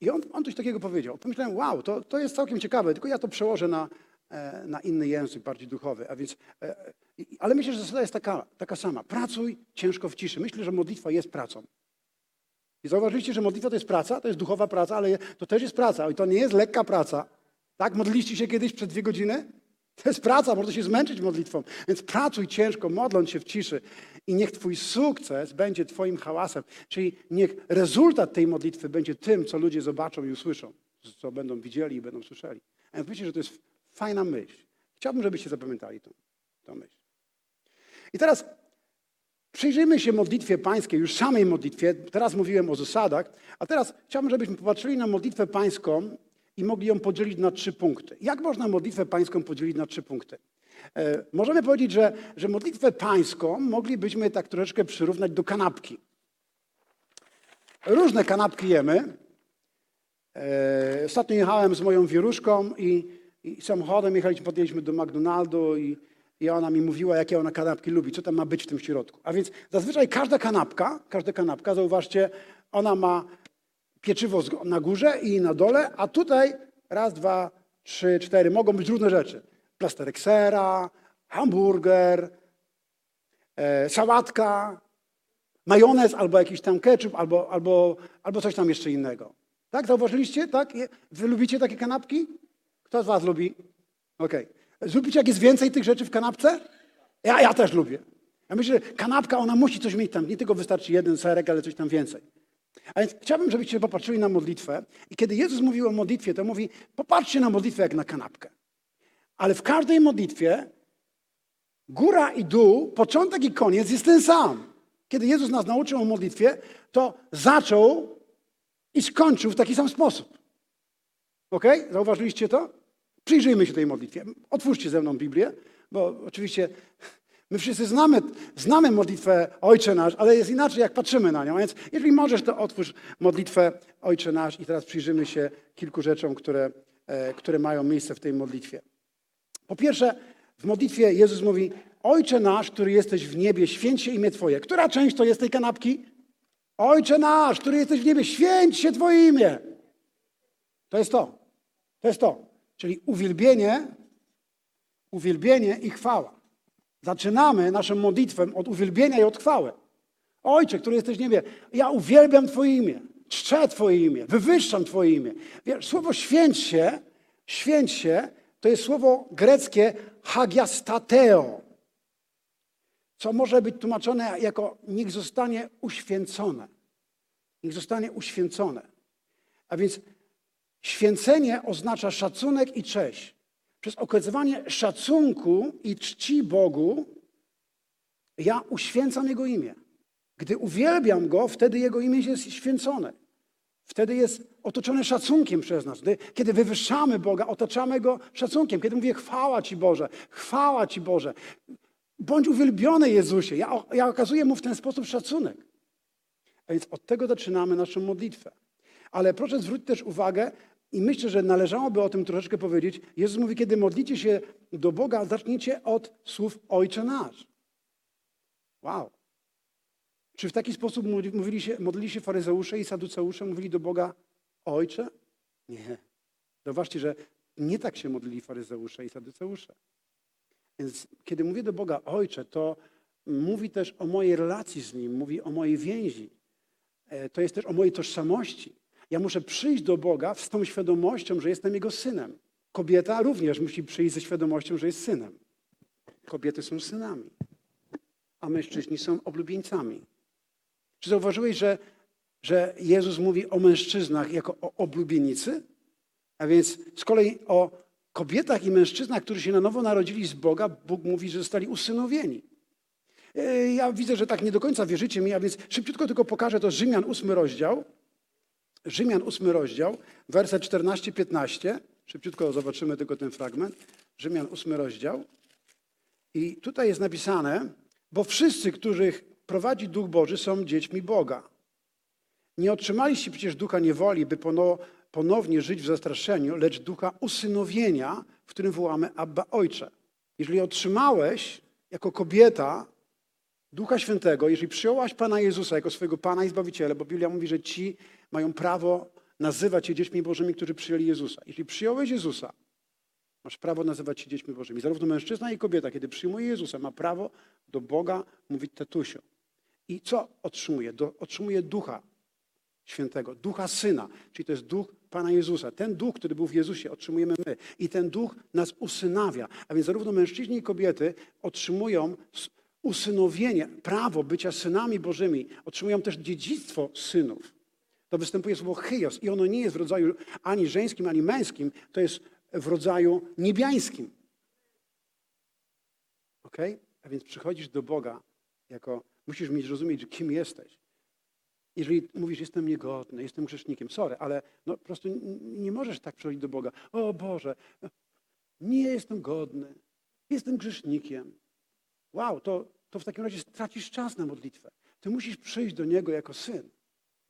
I on, on coś takiego powiedział. Pomyślałem, wow, to, to jest całkiem ciekawe, tylko ja to przełożę na, e, na inny język, bardziej duchowy. A więc, e, ale myślę, że zasada jest taka, taka sama. Pracuj ciężko w ciszy. Myślę, że modlitwa jest pracą. I zauważyliście, że modlitwa to jest praca, to jest duchowa praca, ale to też jest praca. I to nie jest lekka praca. Tak? Modliliście się kiedyś przez dwie godziny? To jest praca, można się zmęczyć modlitwą. Więc pracuj ciężko, modląc się w ciszy. I niech Twój sukces będzie Twoim hałasem. Czyli niech rezultat tej modlitwy będzie tym, co ludzie zobaczą i usłyszą. Co będą widzieli i będą słyszeli. A więc myślę, że to jest fajna myśl. Chciałbym, żebyście zapamiętali tą, tą myśl. I teraz Przyjrzyjmy się modlitwie pańskiej, już samej modlitwie. Teraz mówiłem o zasadach, a teraz chciałbym, żebyśmy popatrzyli na modlitwę pańską i mogli ją podzielić na trzy punkty. Jak można modlitwę pańską podzielić na trzy punkty? E, możemy powiedzieć, że, że modlitwę pańską moglibyśmy tak troszeczkę przyrównać do kanapki. Różne kanapki jemy. E, ostatnio jechałem z moją wieruszką i, i samochodem jechaliśmy, podjechaliśmy do McDonaldu i, i ona mi mówiła, jakie ona kanapki lubi, co tam ma być w tym środku. A więc zazwyczaj każda kanapka, każda kanapka, zauważcie, ona ma pieczywo na górze i na dole, a tutaj raz, dwa, trzy, cztery, mogą być różne rzeczy. Plasterek sera, hamburger, e, sałatka, majonez albo jakiś tam ketchup, albo, albo, albo coś tam jeszcze innego. Tak, zauważyliście? Tak? Wy lubicie takie kanapki? Kto z was lubi? Okej. Lubicie, jak jest więcej tych rzeczy w kanapce? Ja, ja też lubię. Ja myślę, że kanapka, ona musi coś mieć tam. Nie tylko wystarczy jeden serek, ale coś tam więcej. A więc chciałbym, żebyście popatrzyli na modlitwę. I kiedy Jezus mówił o modlitwie, to mówi, popatrzcie na modlitwę jak na kanapkę. Ale w każdej modlitwie góra i dół, początek i koniec jest ten sam. Kiedy Jezus nas nauczył o modlitwie, to zaczął i skończył w taki sam sposób. Ok? Zauważyliście to? Przyjrzyjmy się tej modlitwie. Otwórzcie ze mną Biblię, bo oczywiście my wszyscy znamy, znamy modlitwę Ojcze Nasz, ale jest inaczej, jak patrzymy na nią. Więc jeżeli możesz, to otwórz modlitwę Ojcze Nasz i teraz przyjrzymy się kilku rzeczom, które, e, które mają miejsce w tej modlitwie. Po pierwsze, w modlitwie Jezus mówi: Ojcze nasz, który jesteś w niebie, święć się imię Twoje. Która część to jest tej kanapki? Ojcze nasz, który jesteś w niebie, święć się Twoje imię. To jest to. To jest to. Czyli uwielbienie, uwielbienie i chwała. Zaczynamy naszą modlitwę od uwielbienia i od chwały. Ojcze, który jesteś w niebie, ja uwielbiam Twoje imię, czczę Twoje imię, wywyższam Twoje imię. Wiesz, słowo święć się, święć się, to jest słowo greckie hagiastateo, co może być tłumaczone jako niech zostanie uświęcone. Niech zostanie uświęcone. A więc święcenie oznacza szacunek i cześć. Przez okazywanie szacunku i czci Bogu ja uświęcam Jego imię. Gdy uwielbiam Go, wtedy Jego imię jest święcone. Wtedy jest otoczone szacunkiem przez nas. Kiedy wywyższamy Boga, otaczamy Go szacunkiem. Kiedy mówię chwała Ci Boże, chwała Ci Boże. Bądź uwielbiony Jezusie. Ja, ja okazuję Mu w ten sposób szacunek. A więc od tego zaczynamy naszą modlitwę. Ale proszę zwrócić też uwagę, i myślę, że należałoby o tym troszeczkę powiedzieć. Jezus mówi, kiedy modlicie się do Boga, zacznijcie od słów Ojcze nasz. Wow. Czy w taki sposób mówi- mówili się, modlili się faryzeusze i saduceusze, mówili do Boga Ojcze? Nie. Zauważcie, że nie tak się modlili faryzeusze i saduceusze. Więc kiedy mówię do Boga Ojcze, to mówi też o mojej relacji z Nim, mówi o mojej więzi. E, To jest też o mojej tożsamości. Ja muszę przyjść do Boga z tą świadomością, że jestem Jego synem. Kobieta również musi przyjść ze świadomością, że jest synem. Kobiety są synami, a mężczyźni są oblubieńcami. Czy zauważyłeś, że, że Jezus mówi o mężczyznach jako o oblubienicy? A więc z kolei o kobietach i mężczyznach, którzy się na nowo narodzili z Boga, Bóg mówi, że zostali usynowieni. E, Ja widzę, że tak nie do końca wierzycie mi, a więc szybciutko tylko pokażę to Rzymian 8 rozdział. Rzymian 8 rozdział, werset 14-15. Szybciutko zobaczymy tylko ten fragment. Rzymian 8 rozdział. I tutaj jest napisane, bo wszyscy, których prowadzi Duch Boży, są dziećmi Boga. Nie otrzymaliście przecież ducha niewoli, by ponownie żyć w zastraszeniu, lecz ducha usynowienia, w którym wołamy Abba Ojcze. Jeżeli otrzymałeś jako kobieta Ducha Świętego, jeżeli przyjęłaś Pana Jezusa jako swojego Pana i Zbawiciela, bo Biblia mówi, że ci mają prawo nazywać się dziećmi Bożymi, którzy przyjęli Jezusa. Jeśli przyjąłeś Jezusa, masz prawo nazywać się dziećmi Bożymi. Zarówno mężczyzna i kobieta, kiedy przyjmuje Jezusa, ma prawo do Boga mówić tatusiu. I co otrzymuje? Do, otrzymuje Ducha Świętego, Ducha Syna, czyli to jest Duch Pana Jezusa. Ten Duch, który był w Jezusie, otrzymujemy my. I ten Duch nas usynawia. A więc zarówno mężczyźni i kobiety otrzymują usynowienie, prawo bycia synami Bożymi. Otrzymują też dziedzictwo synów. To występuje słowo chyos i ono nie jest w rodzaju ani żeńskim, ani męskim. To jest w rodzaju niebiańskim. Ok? A więc przychodzisz do Boga jako, musisz mieć rozumieć, kim jesteś. Jeżeli mówisz, jestem niegodny, jestem grzesznikiem, sorry, ale no, po prostu nie możesz tak przychodzić do Boga. O Boże, nie jestem godny, jestem grzesznikiem. Wow, to, to w takim razie stracisz czas na modlitwę. Ty musisz przyjść do Niego jako syn.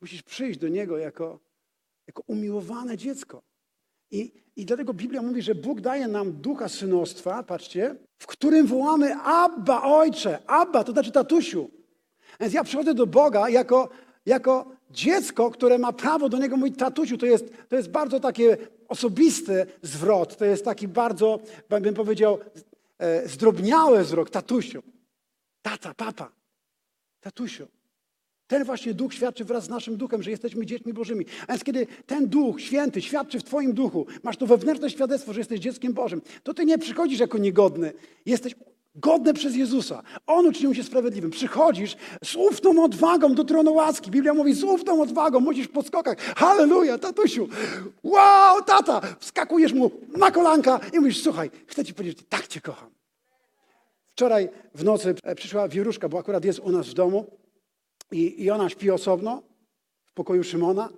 Musisz przyjść do Niego jako, jako umiłowane dziecko. I, I dlatego Biblia mówi, że Bóg daje nam ducha synostwa, patrzcie, w którym wołamy Abba, Ojcze. Abba, to znaczy tatusiu. Więc ja przychodzę do Boga jako, jako dziecko, które ma prawo do Niego mówić tatusiu. To jest, to jest bardzo takie osobisty zwrot. To jest taki bardzo, bym powiedział, e, zdrobniały zwrot. Tatusiu. Tata, papa. Tatusiu. Ten właśnie duch świadczy wraz z naszym duchem, że jesteśmy dziećmi Bożymi. A więc kiedy ten duch święty świadczy w Twoim duchu, masz to wewnętrzne świadectwo, że jesteś dzieckiem Bożym, to Ty nie przychodzisz jako niegodny. Jesteś godny przez Jezusa. On uczynił się sprawiedliwym. Przychodzisz z ufną odwagą do tronu łaski. Biblia mówi z ufną odwagą, musisz po skokach. Halleluja, tatusiu. Wow, tata. Wskakujesz mu na kolanka i mówisz, słuchaj, chcę Ci powiedzieć, tak Cię kocham. Wczoraj w nocy e, przyszła wieruszka, bo akurat jest u nas w domu. I, I ona śpi osobno w pokoju Szymona,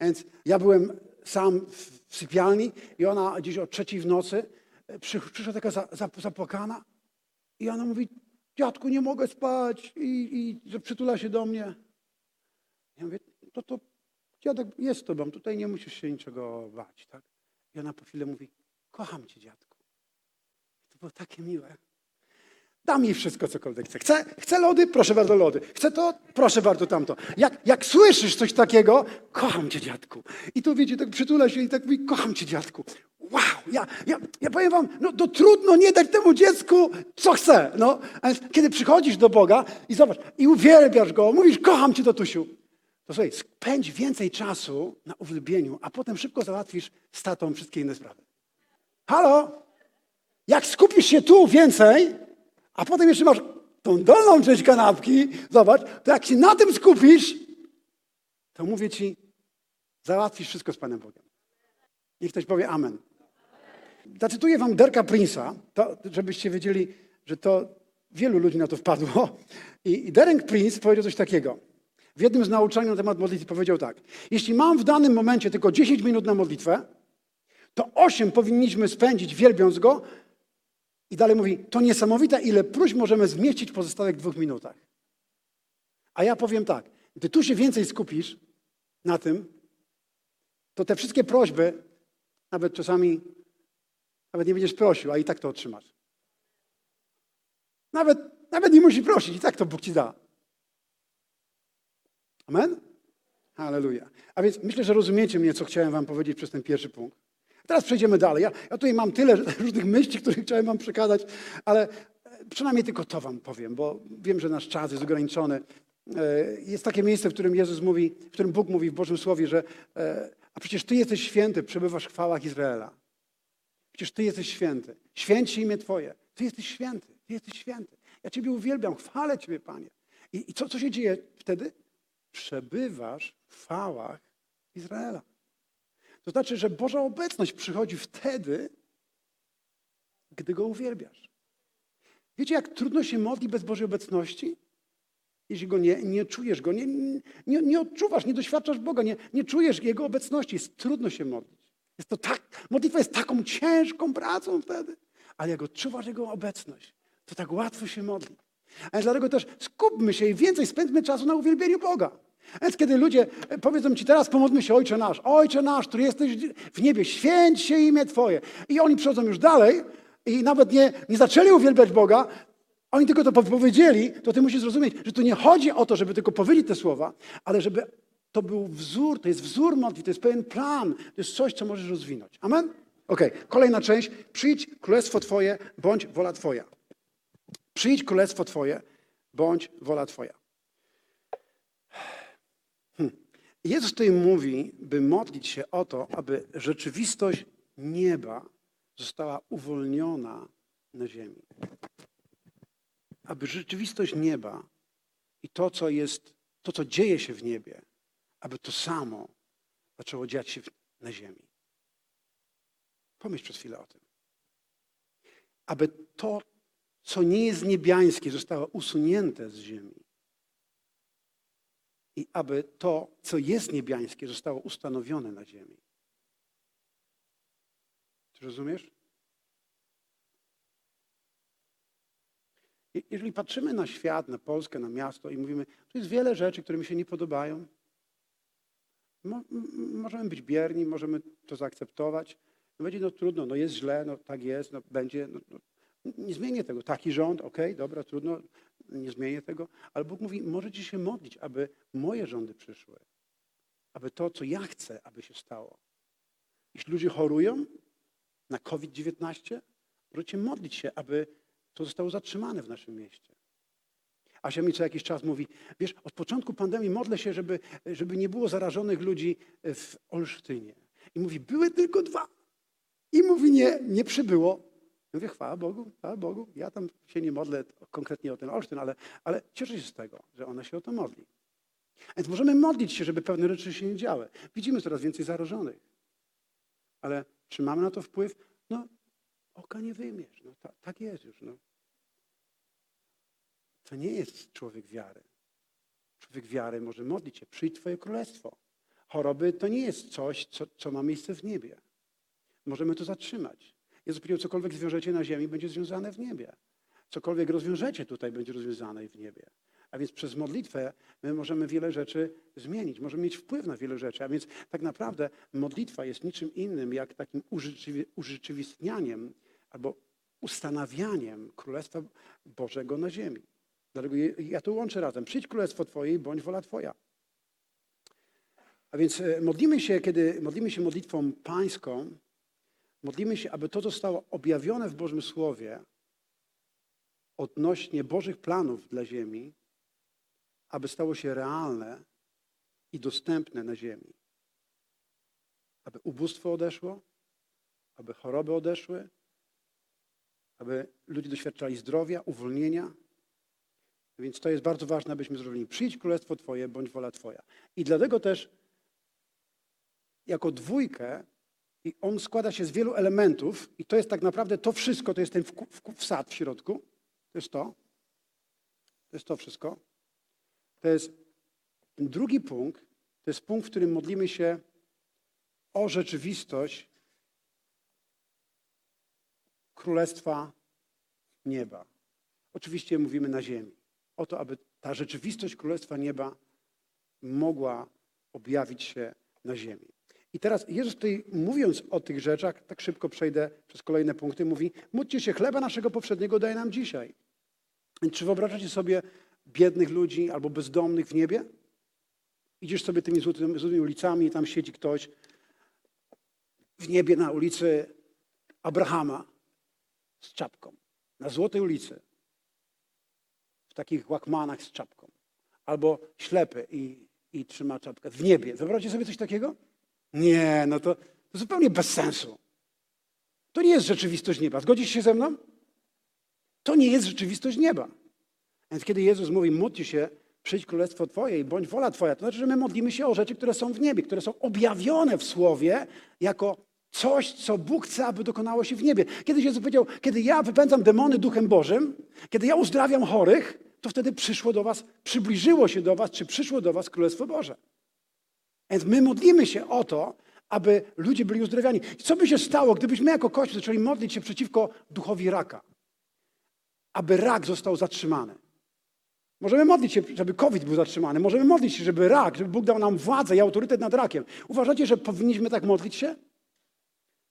więc ja byłem sam w, sypialni i ona gdzieś o trzeciej w nocy e, przy, przyszła taka za, za, zapłakana i ona mówi, dziadku, nie mogę spać i, i przytula się do mnie. Ja mówię, to to dziadek jest z tobą, tutaj nie musisz się niczego bać, tak? I ona po chwilę mówi, kocham cię, dziadku. To było takie miłe. Dam jej wszystko, cokolwiek chce. Chce, chce lody? Proszę bardzo, lody. Chce to? Proszę bardzo, tamto. Jak, jak słyszysz coś takiego, kocham cię, dziadku. I tu wiecie, tak przytula się i tak mówi, kocham cię, dziadku. Wow, ja, ja, ja powiem wam, no to trudno nie dać temu dziecku, co chce. No, a więc kiedy przychodzisz do Boga i zobacz, i uwielbiasz Go, mówisz, kocham cię, tatusiu, to słuchaj, spędź więcej czasu na uwielbieniu, a potem szybko załatwisz z tatą wszystkie inne sprawy. Halo? Jak skupisz się tu więcej, a potem jeszcze masz tą dolną część kanapki, zobacz, to jak się na tym skupisz, to mówię ci, załatwisz wszystko z Panem Bogiem. Niech ktoś powie amen. Zacytuję wam Derka Prince'a, to, żebyście wiedzieli, że to wielu ludzi na to wpadło. I, I Derek Prince powiedział coś takiego. W jednym z nauczania na temat modlitwy powiedział tak. Jeśli mam w danym momencie tylko 10 minut na modlitwę, to 8 powinniśmy spędzić wielbiąc Go, i dalej mówi, to niesamowite, ile próśb możemy zmieścić w pozostałych dwóch minutach. A ja powiem tak, gdy tu się więcej skupisz na tym, to te wszystkie prośby, nawet czasami, nawet nie będziesz prosił, a i tak to otrzymasz. Nawet, nawet nie musisz prosić, i tak to Bóg ci da. Amen? Halleluja. A więc myślę, że rozumiecie mnie, co chciałem wam powiedzieć przez ten pierwszy punkt. Teraz przejdziemy dalej. Ja, ja tutaj mam tyle różnych myśli, które chciałem wam przekazać, ale e, przynajmniej tylko to wam powiem, bo wiem, że nasz czas jest ograniczony. E, Jest takie miejsce, w którym Jezus mówi, w którym Bóg mówi w Bożym Słowie, że e, a przecież Ty jesteś święty, przebywasz w chwałach Izraela. Przecież Ty jesteś święty. Święci imię Twoje. Ty jesteś święty. Ty jesteś święty. Ja Ciebie uwielbiam, chwalę Ciebie, Panie. I, i co, co się dzieje wtedy? Przebywasz w chwałach Izraela. To znaczy, że Boża obecność przychodzi wtedy, gdy Go uwielbiasz. Wiecie, jak trudno się modli bez Bożej obecności? Jeśli Go nie, nie czujesz, Go nie, nie, nie odczuwasz, nie doświadczasz Boga, nie, nie czujesz Jego obecności, jest trudno się modlić. Jest to tak, modlitwa jest taką ciężką pracą wtedy, ale jak odczuwasz Jego obecność, to tak łatwo się modli. A więc dlatego też skupmy się i więcej spędźmy czasu na uwielbieniu Boga. Więc kiedy ludzie e, powiedzą ci teraz pomódlmy się Ojcze Nasz, Ojcze Nasz, który jesteś w niebie, święć się imię Twoje. I oni przychodzą już dalej i nawet nie, nie zaczęli uwielbiać Boga, oni tylko to powiedzieli, to ty musisz zrozumieć, że tu nie chodzi o to, żeby tylko powiedzieć te słowa, ale żeby to był wzór, to jest wzór modlitwy, to jest pewien plan, to jest coś, co możesz rozwinąć. Amen? Okej, kolejna część. Przyjdź królestwo Twoje, bądź wola Twoja. Przyjdź królestwo Twoje, bądź wola Twoja. Jezus tutaj mówi, by modlić się o to, aby rzeczywistość nieba została uwolniona na ziemi. Aby rzeczywistość nieba i to, co jest, to, co dzieje się w niebie, aby to samo zaczęło dziać się na ziemi. Pomyśl przez chwilę o tym. Aby to, co nie jest niebiańskie, zostało usunięte z ziemi. I aby to, co jest niebiańskie, zostało ustanowione na ziemi. Czy rozumiesz? Je- Jeżeli patrzymy na świat, na Polskę, na miasto i mówimy, tu jest wiele rzeczy, które mi się nie podobają, Mo, możemy być bierni, możemy to zaakceptować. No będzie no trudno, no jest źle, no tak jest, no będzie. No, no, nie zmienię tego. Taki rząd, okej, dobra, trudno, nie zmienię tego. Ale Bóg mówi, możecie się modlić, aby moje rządy przyszły. Aby to, co ja chcę, aby się stało. Jeśli ludzie chorują na COVID-19, możecie modlić się, aby to zostało zatrzymane w naszym mieście. Asia mi co jakiś czas mówi, wiesz, od początku pandemii modlę się, żeby, żeby nie było zarażonych ludzi w Olsztynie. I mówi, były tylko dwa. I mówi, nie, nie przybyło. Ja mówię, chwała Bogu, chwała Bogu. Ja tam się nie modlę konkretnie o ten Olsztyn, ale, ale cieszę się z tego, że ona się o to modli. Więc możemy modlić się, żeby pewne rzeczy się nie działy. Widzimy coraz więcej zarażonych. Ale czy mamy na to wpływ? No, oka nie wyjmiesz. No, ta, tak jest już. No. To nie jest człowiek wiary. Człowiek wiary może modlić się, przyjdź Twoje królestwo. Choroby to nie jest coś, co, co ma miejsce w niebie. Możemy to zatrzymać. Jezus powiedział, cokolwiek zwiążecie na ziemi, będzie związane w niebie. Cokolwiek rozwiążecie tutaj, będzie rozwiązane w niebie. A więc przez modlitwę my możemy wiele rzeczy zmienić, możemy mieć wpływ na wiele rzeczy. A więc tak naprawdę modlitwa jest niczym innym jak takim urzeczywi- urzeczywistnianiem albo ustanawianiem Królestwa Bożego na ziemi. Dlatego ja to łączę razem. Przyjdź Królestwo Twoje i bądź wola Twoja. A więc e, modlimy się, kiedy modlimy się modlitwą pańską, modlimy się, aby to zostało objawione w Bożym Słowie odnośnie Bożych planów dla ziemi, aby stało się realne i dostępne na ziemi. Aby ubóstwo odeszło, aby choroby odeszły, aby ludzie doświadczali zdrowia, uwolnienia. Więc to jest bardzo ważne, abyśmy zrobili. Przyjdź królestwo Twoje, bądź wola Twoja. I dlatego też jako dwójkę, i on składa się z wielu elementów, i to jest tak naprawdę to wszystko, to jest ten wsad w środku. To jest to. To jest to wszystko. To jest drugi punkt, to jest punkt, w którym modlimy się o rzeczywistość Królestwa Nieba. Oczywiście mówimy na ziemi. O to, aby ta rzeczywistość Królestwa Nieba mogła objawić się na ziemi. I teraz Jezus tutaj mówiąc o tych rzeczach, tak szybko przejdę przez kolejne punkty, mówi, módlcie się, chleba naszego powszedniego daj nam dzisiaj. Czy wyobrażacie sobie biednych ludzi albo bezdomnych w niebie? Idziesz sobie tymi złotymi, złotymi ulicami i tam siedzi ktoś w niebie na ulicy Abrahama z czapką. Na złotej ulicy. W takich łakmanach z czapką. Albo ślepy i, i trzyma czapkę. W niebie. Wyobraźcie sobie coś takiego? Nie, no to, to zupełnie bez sensu. To nie jest rzeczywistość nieba. Zgodzisz się ze mną? To nie jest rzeczywistość nieba. Więc kiedy Jezus mówi, módlcie się, przyjdź królestwo Twoje i bądź wola Twoja, to znaczy, że my modlimy się o rzeczy, które są w niebie, które są objawione w Słowie jako coś, co Bóg chce, aby dokonało się w niebie. Kiedyś Jezus powiedział, kiedy ja wypędzam demony Duchem Bożym, kiedy ja uzdrawiam chorych, to wtedy przyszło do Was, przybliżyło się do Was, czy przyszło do Was Królestwo Boże. Więc my modlimy się o to, aby ludzie byli uzdrawiani. I co by się stało, gdybyśmy jako Kościół zaczęli modlić się przeciwko duchowi raka? Aby rak został zatrzymany. Możemy modlić się, żeby COVID był zatrzymany. Możemy modlić się, żeby rak, żeby Bóg dał nam władzę i autorytet nad rakiem. Uważacie, że powinniśmy tak modlić się?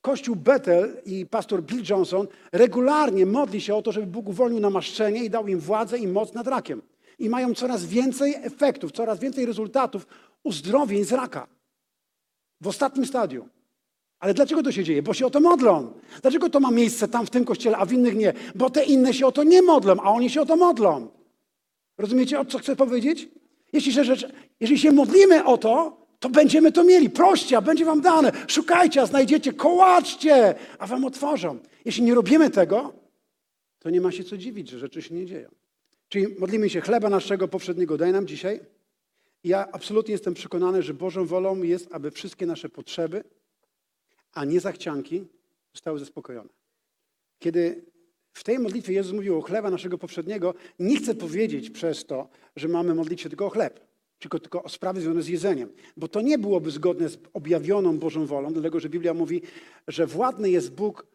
Kościół Bethel i pastor Bill Johnson regularnie modli się o to, żeby Bóg uwolnił namaszczenie i dał im władzę i moc nad rakiem. I mają coraz więcej efektów, coraz więcej rezultatów uzdrowień z raka. W ostatnim stadium. Ale dlaczego to się dzieje? Bo się o to modlą. Dlaczego to ma miejsce tam w tym kościele, a w innych nie? Bo te inne się o to nie modlą, a oni się o to modlą. Rozumiecie, o co chcę powiedzieć? Jeśli się, rzecz, jeżeli się modlimy o to, to będziemy to mieli. Proście, a będzie wam dane. Szukajcie, a znajdziecie, kołaczcie, a wam otworzą. Jeśli nie robimy tego, to nie ma się co dziwić, że rzeczy się nie dzieją. Czyli modlimy się chleba naszego powszedniego daj nam dzisiaj. Ja absolutnie jestem przekonany, że Bożą wolą jest, aby wszystkie nasze potrzeby, a nie zachcianki, zostały zaspokojone. Kiedy w tej modlitwie Jezus mówił o chleba naszego powszedniego, nie chcę powiedzieć przez to, że mamy modlić się tylko o chleb, tylko, tylko o sprawy związane z jedzeniem, bo to nie byłoby zgodne z objawioną Bożą wolą, dlatego że Biblia mówi, że władny jest Bóg,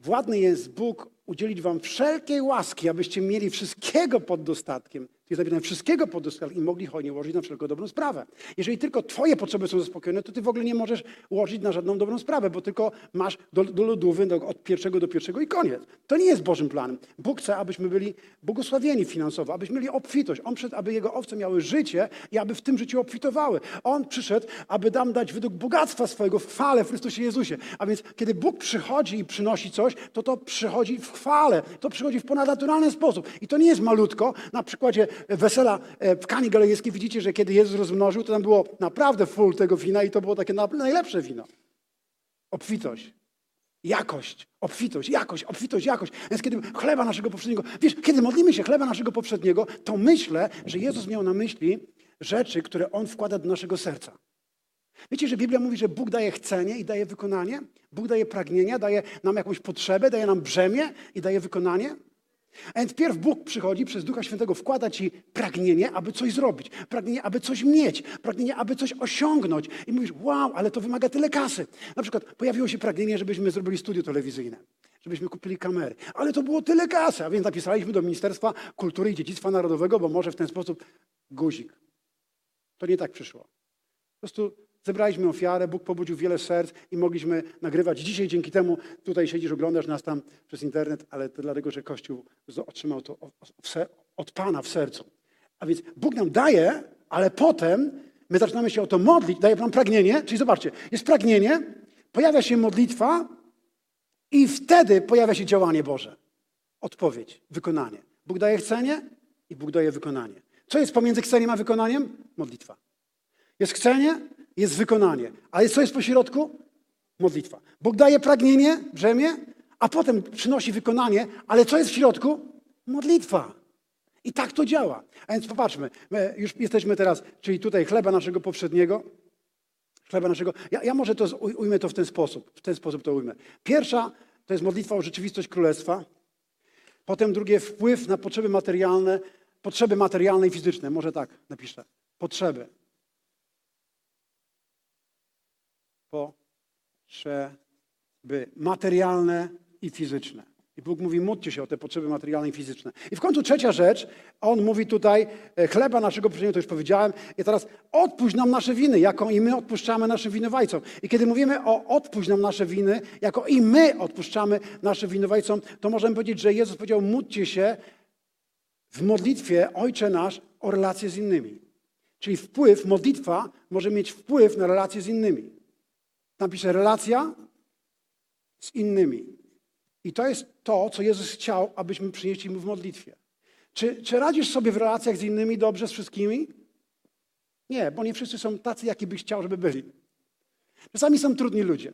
władny jest Bóg udzielić wam wszelkiej łaski, abyście mieli wszystkiego pod dostatkiem. Jest napisane wszystkiego pod dostatkiem i mogli hojnie łożyć na wszelką dobrą sprawę. Jeżeli tylko twoje potrzeby są zaspokojone, to ty w ogóle nie możesz łożyć na żadną dobrą sprawę, bo tylko masz do, do lodówy do, od pierwszego do pierwszego i koniec. To nie jest Bożym planem. Bóg chce, abyśmy byli błogosławieni finansowo, abyśmy mieli obfitość. On przyszedł, aby Jego owce miały życie i aby w tym życiu obfitowały. On przyszedł, aby nam dać według bogactwa swojego w chwale w Chrystusie Jezusie. A więc kiedy Bóg przychodzi i przynosi coś, to to przychodzi w chwale. To przychodzi w ponadnaturalny sposób. I to nie jest malutko. Na przykładzie wesela e, w Kani Galilejskiej widzicie, że kiedy Jezus rozmnożył, to tam było naprawdę full tego wina i to było takie na- najlepsze wino. Obfitość. Jakość, obfitość, jakość, obfitość, jakość. Więc kiedy chleba naszego poprzedniego, wiesz, kiedy modlimy się chleba naszego poprzedniego, to myślę, że Jezus miał na myśli rzeczy, które On wkłada do naszego serca. Wiecie, że Biblia mówi, że Bóg daje chcenie i daje wykonanie? Bóg daje pragnienia, daje nam jakąś potrzebę, daje nam brzemię i daje wykonanie? A więc pierw Bóg przychodzi przez Ducha Świętego, wkłada ci pragnienie, aby coś zrobić, pragnienie, aby coś mieć, pragnienie, aby coś osiągnąć. I mówisz, wow, ale to wymaga tyle kasy. Na przykład pojawiło się pragnienie, żebyśmy zrobili studio telewizyjne, żebyśmy kupili kamery. Ale to było tyle kasy, a więc napisaliśmy do Ministerstwa Kultury i Dziedzictwa Narodowego, bo może w ten sposób guzik. To nie tak przyszło. Po prostu zebraliśmy ofiarę, Bóg pobudził wiele serc i mogliśmy nagrywać. Dzisiaj dzięki temu tutaj siedzisz, oglądasz nas tam przez internet, ale to dlatego, że Kościół otrzymał to od Pana w sercu. A więc Bóg nam daje, ale potem my zaczynamy się o to modlić, daje nam pragnienie, czyli zobaczcie, jest pragnienie, pojawia się modlitwa i wtedy pojawia się działanie Boże. Odpowiedź, wykonanie. Bóg daje chcenie i Bóg daje wykonanie. Co jest pomiędzy chceniem a wykonaniem? Modlitwa. Jest chcenie, jest wykonanie. Ale co jest po środku? Modlitwa. Bóg daje pragnienie, brzemię, a potem przynosi wykonanie, ale co jest w środku? Modlitwa. I tak to działa. A więc popatrzmy, my już jesteśmy teraz, czyli tutaj chleba naszego poprzedniego, chleba naszego. Ja, ja może to ujmę to w ten sposób. W ten sposób to ujmę. Pierwsza to jest modlitwa o rzeczywistość królestwa. Potem drugie wpływ na potrzeby materialne, potrzeby materialne i fizyczne. Może tak napiszę. Potrzeby. Potrzeby materialne i fizyczne. I Bóg mówi, módlcie się o te potrzeby materialne i fizyczne. I w końcu trzecia rzecz, On mówi tutaj, e, chleba naszego poprzedniego, to już powiedziałem, i teraz odpuść nam nasze winy, jaką i my odpuszczamy naszym winowajcom. I kiedy mówimy o odpuść nam nasze winy, jako i my odpuszczamy naszym winowajcom, to możemy powiedzieć, że Jezus powiedział, módlcie się w modlitwie Ojcze Nasz o relacje z innymi. Czyli wpływ, modlitwa może mieć wpływ na relacje z innymi. Napiszę relacja z innymi. I to jest to, co Jezus chciał, abyśmy przynieśli Mu w modlitwie. Czy, czy radzisz sobie w relacjach z innymi dobrze, z wszystkimi? Nie, bo nie wszyscy są tacy, jaki byś chciał, żeby byli. Czasami są trudni ludzie.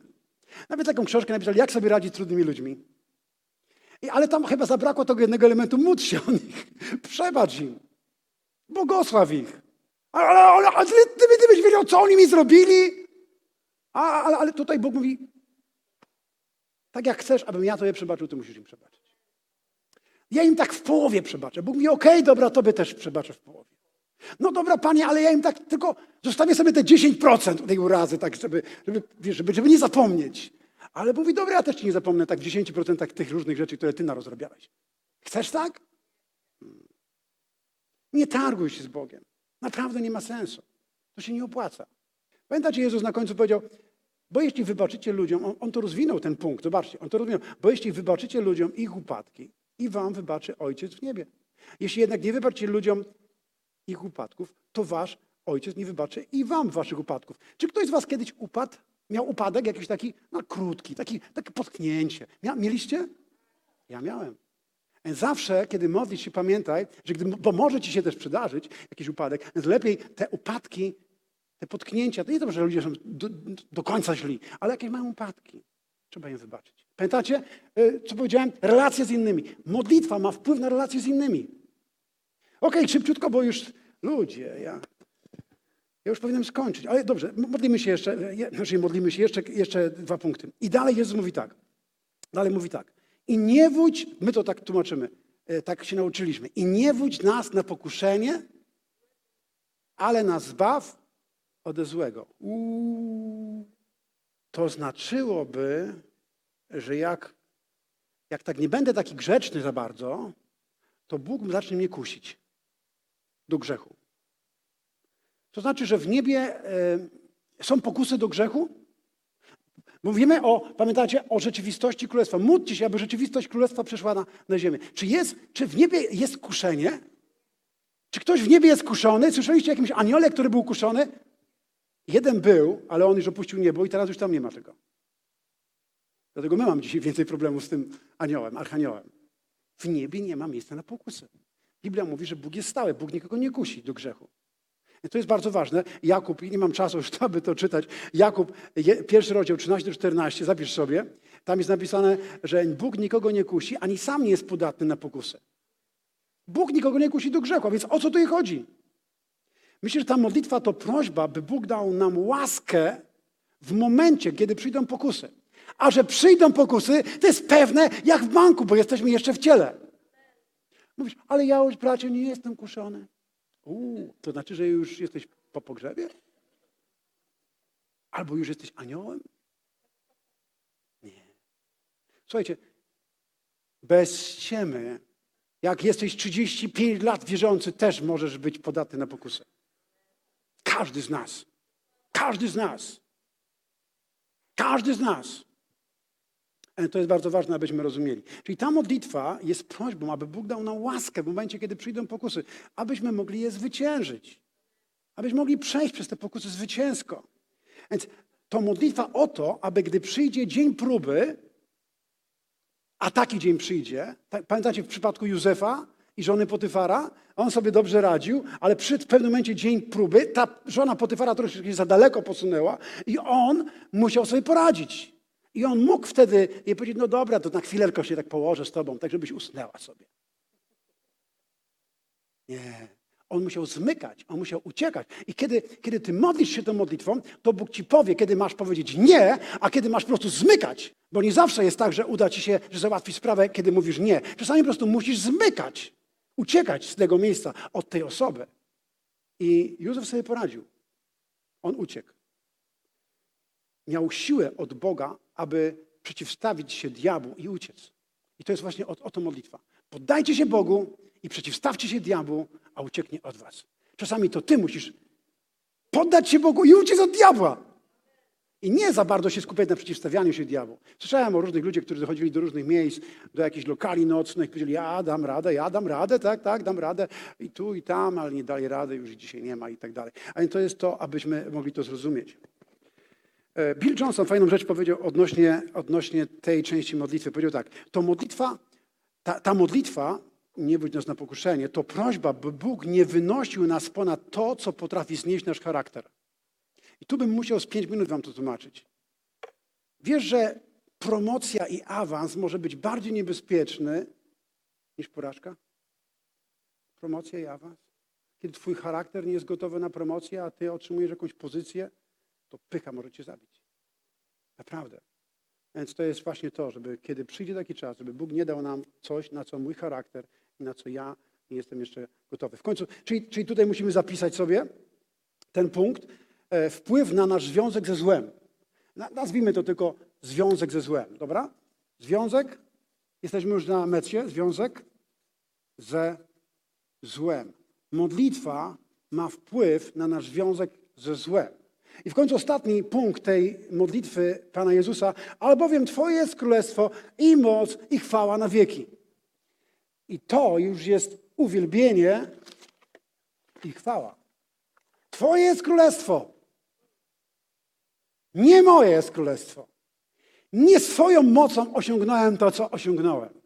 Nawet taką książkę napisali, jak sobie radzić z trudnymi ludźmi. I, ale tam chyba zabrakło tego jednego elementu, módl się o nich, przebacz im, błogosław ich. Ale, ale, ale, ty, ty byś wiedział, co oni mi zrobili? A, ale, ale tutaj Bóg mówi, tak jak chcesz, abym ja tobie przebaczył, ty musisz im przebaczyć. Ja im tak w połowie przebaczę. Bóg mówi, okej, dobra, tobie też przebaczę w połowie. No dobra, panie, ale ja im tak tylko zostawię sobie te 10% tej urazy, tak, żeby, żeby, żeby, żeby nie zapomnieć. Ale mówi, dobra, ja też ci nie zapomnę tak w 10% tych różnych rzeczy, które ty narozrabiałeś. Chcesz tak? Hmm. Nie targuj się z Bogiem. Naprawdę nie ma sensu. To się nie opłaca. Pamiętacie, Jezus na końcu powiedział, bo jeśli wybaczycie ludziom, on, on to rozwinął ten punkt, zobaczcie, on to rozwinął, bo jeśli wybaczycie ludziom ich upadki, i wam wybaczy Ojciec w niebie. Jeśli jednak nie wybaczycie ludziom ich upadków, to wasz Ojciec nie wybaczy i wam waszych upadków. Czy ktoś z was kiedyś upadł? Miał upadek jakiś taki, no krótki, taki, takie potknięcie. Mia, mieliście? Ja miałem. Zawsze, kiedy modlisz się, pamiętaj, że gdy, bo może ci się też przydarzyć jakiś upadek, więc lepiej te upadki, te potknięcia, to nie to, że ludzie są do, do końca źli, ale jakieś mają upadki. Trzeba im wybaczyć. Pamiętacie, y, co powiedziałem? Relacje z innymi. Modlitwa ma wpływ na relacje z innymi. Okej, szybciutko, bo już ludzie, ja, ja już powinienem skończyć. Ale dobrze, modlimy się jeszcze, je- znaczy modlimy się jeszcze, jeszcze dwa punkty. I dalej Jezus mówi tak. Dalej mówi tak. I nie wódź, my to tak tłumaczymy, e, tak się nauczyliśmy. I nie wódź nas na pokuszenie, ale nas zbaw ode złego. Uuu. To znaczyłoby, że jak, jak tak nie będę taki grzeczny za bardzo, to Bóg zacznie mnie kusić do grzechu. To znaczy, że w niebie e, są pokusy do grzechu? Mówimy o, pamiętacie, o rzeczywistości Królestwa. Módlcie się, aby rzeczywistość Królestwa przeszła na, na ziemię. Czy, jest, czy w niebie jest kuszenie? Czy ktoś w niebie jest kuszony? Słyszeliście o jakimś aniole, który był kuszony? Jeden był, ale on już opuścił niebo i teraz już tam nie ma tego. Dlatego my mamy dzisiaj więcej problemów z tym aniołem, archaniołem. W niebie nie ma miejsca na pokusy. Biblia mówi, że Bóg jest stały, Bóg nikogo nie kusi do grzechu. I to jest bardzo ważne. Jakub, nie mam czasu już, aby to czytać, Jakub, je- pierwszy rozdział 13-14, zapisz sobie. Tam jest napisane, że Bóg nikogo nie kusi, ani sam nie jest podatny na pokusę. Bóg nikogo nie kusi do grzechu, a więc o co tu chodzi? Myślę, że ta modlitwa to prośba, by Bóg dał nam łaskę w momencie, kiedy przyjdą pokusy. A że przyjdą pokusy, to jest pewne jak w banku, bo jesteśmy jeszcze w ciele. Mówisz, ale ja już, bracie, nie jestem kuszony. Uuu, to znaczy, że już jesteś po pogrzebie? Albo już jesteś aniołem? Nie. Słuchajcie, bez ściemy, jak jesteś 35 lat wierzący, też możesz być podatny na pokusę. Każdy z nas. Każdy z nas. Każdy z nas. E, To jest bardzo ważne, abyśmy rozumieli. Czyli ta modlitwa jest prośbą, aby Bóg dał nam łaskę w momencie, kiedy przyjdą pokusy, abyśmy mogli je zwyciężyć. Abyśmy mogli przejść przez te pokusy zwycięsko. Więc to modlitwa o to, aby gdy przyjdzie dzień próby, a taki dzień przyjdzie, pamiętacie w przypadku Józefa i żony Potyfara? On sobie dobrze radził, ale w pewnym momencie dzień próby, ta żona Potyfara troszeczkę się za daleko posunęła i on musiał sobie poradzić. I on mógł wtedy jej powiedzieć, no dobra, to na chwileczkę się tak położę z tobą, tak żebyś usnęła sobie. Nie. On musiał zmykać, on musiał uciekać. I kiedy, kiedy ty modlisz się tą modlitwą, to Bóg ci powie, kiedy masz powiedzieć nie, a kiedy masz po prostu zmykać. Bo nie zawsze jest tak, że uda ci się, że załatwi sprawę, kiedy mówisz nie. Czasami po prostu musisz zmykać, uciekać z tego miejsca od tej osoby. I Józef sobie poradził. On uciekł. Miał siłę od Boga, aby przeciwstawić się diabłu i uciec. I to jest właśnie o, o to modlitwa. Poddajcie się Bogu i przeciwstawcie się diabłu, a ucieknie od was. Czasami to ty musisz poddać się Bogu i uciec od diabła. I nie za bardzo się skupiać na przeciwstawianiu się diabłu. Słyszałem o różnych ludziach, którzy dochodzili do różnych miejsc, do jakichś lokali nocnych, powiedzieli, ja dam radę, ja dam radę, tak, tak, dam radę i tu, i tam, ale nie dali rady, już dzisiaj nie ma i tak dalej. A więc to jest to, abyśmy mogli to zrozumieć. E, Bill Johnson fajną rzecz powiedział odnośnie, odnośnie tej części modlitwy. Powiedział tak, to modlitwa, ta, ta modlitwa, nie budź nas na pokuszenie, to prośba, by Bóg nie wynosił nas ponad to, co potrafi znieść nasz charakter. I tu bym musiał z pięć minut wam to tłumaczyć. Wiesz, że promocja i awans może być bardziej niebezpieczny niż porażka? Promocja i awans? Kiedy twój charakter nie jest gotowy na promocję, a ty otrzymujesz jakąś pozycję, to pycha może cię zabić. Naprawdę. Więc to jest właśnie to, żeby kiedy przyjdzie taki czas, żeby Bóg nie dał nam coś, na co mój charakter i na co ja nie jestem jeszcze gotowy. W końcu, czyli, czyli tutaj musimy zapisać sobie ten punkt, wpływ na nasz związek ze złem. Na, nazwijmy to tylko związek ze złem, dobra? Związek, jesteśmy już na mecie, związek ze złem. modlitwa ma wpływ na nasz związek ze złem. I w końcu ostatni punkt tej modlitwy Pana Jezusa, albowiem Twoje jest królestwo i moc i chwała na wieki. I to już jest uwielbienie i chwała. Twoje jest królestwo. Nie moje jest królestwo. Nie swoją mocą osiągnąłem to, co osiągnąłem.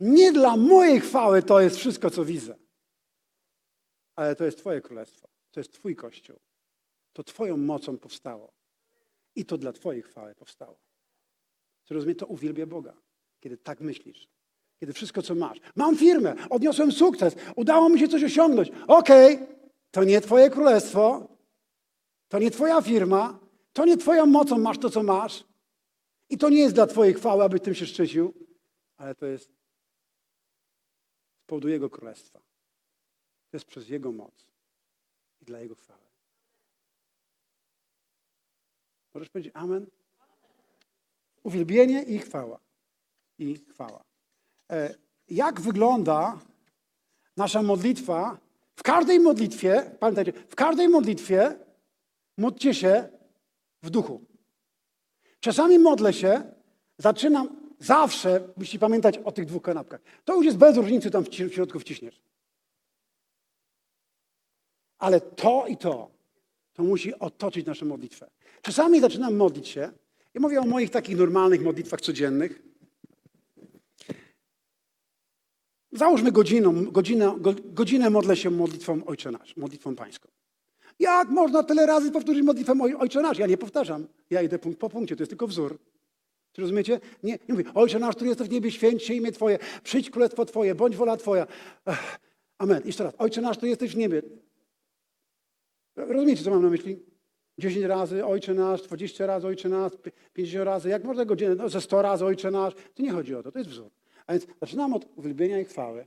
Nie dla mojej chwały to jest wszystko, co widzę. Ale to jest Twoje królestwo. To jest Twój kościół. To Twoją mocą powstało. I to dla Twojej chwały powstało. Czy rozumiesz? To uwielbia Boga, kiedy tak myślisz. Kiedy wszystko, co masz. Mam firmę, odniosłem sukces, udało mi się coś osiągnąć. Okej, to nie Twoje królestwo, to nie Twoja firma, to nie Twoją mocą masz to, co masz. I to nie jest dla Twojej chwały, aby tym się szczycił, ale to jest z powodu Jego królestwa. To jest przez Jego moc i dla Jego chwały. Możesz powiedzieć Amen? Uwielbienie i chwała. I chwała. E, jak wygląda nasza modlitwa? W każdej modlitwie, pamiętajcie, w każdej modlitwie módlcie się w duchu. Czasami modlę się, zaczynam zawsze, musicie pamiętać o tych dwóch kanapkach. To już jest bez różnicy, tam w środku wciśniesz. Ale to i to, to musi otoczyć naszą modlitwę. Czasami zaczynam modlić się, ja mówię o moich takich normalnych modlitwach codziennych. Załóżmy godziną, godzinę, go- godzinę modlę się modlitwą Ojcze Nasz, modlitwą pańską. Jak można tyle razy powtórzyć modlitwę Oj- Ojcze Nasz? Ja nie powtarzam. Ja idę punkt po punkcie, to jest tylko wzór. Czy rozumiecie? Nie, nie mówię, Ojcze Nasz, który jesteś w niebie, święć się imię Twoje, przyjdź królestwo Twoje, bądź wola Twoja. Amen. Jeszcze raz. Ojcze Nasz, który jesteś w niebie. Rozumiecie, co mam na myśli? 10 razy Ojcze Nasz, 20 razy Ojcze Nasz, pi- 50 razy, jak można godzinę, no, ze 100 razy Ojcze Nasz. To nie chodzi o to, to jest wzór. A więc zaczynam od uwielbienia i chwały.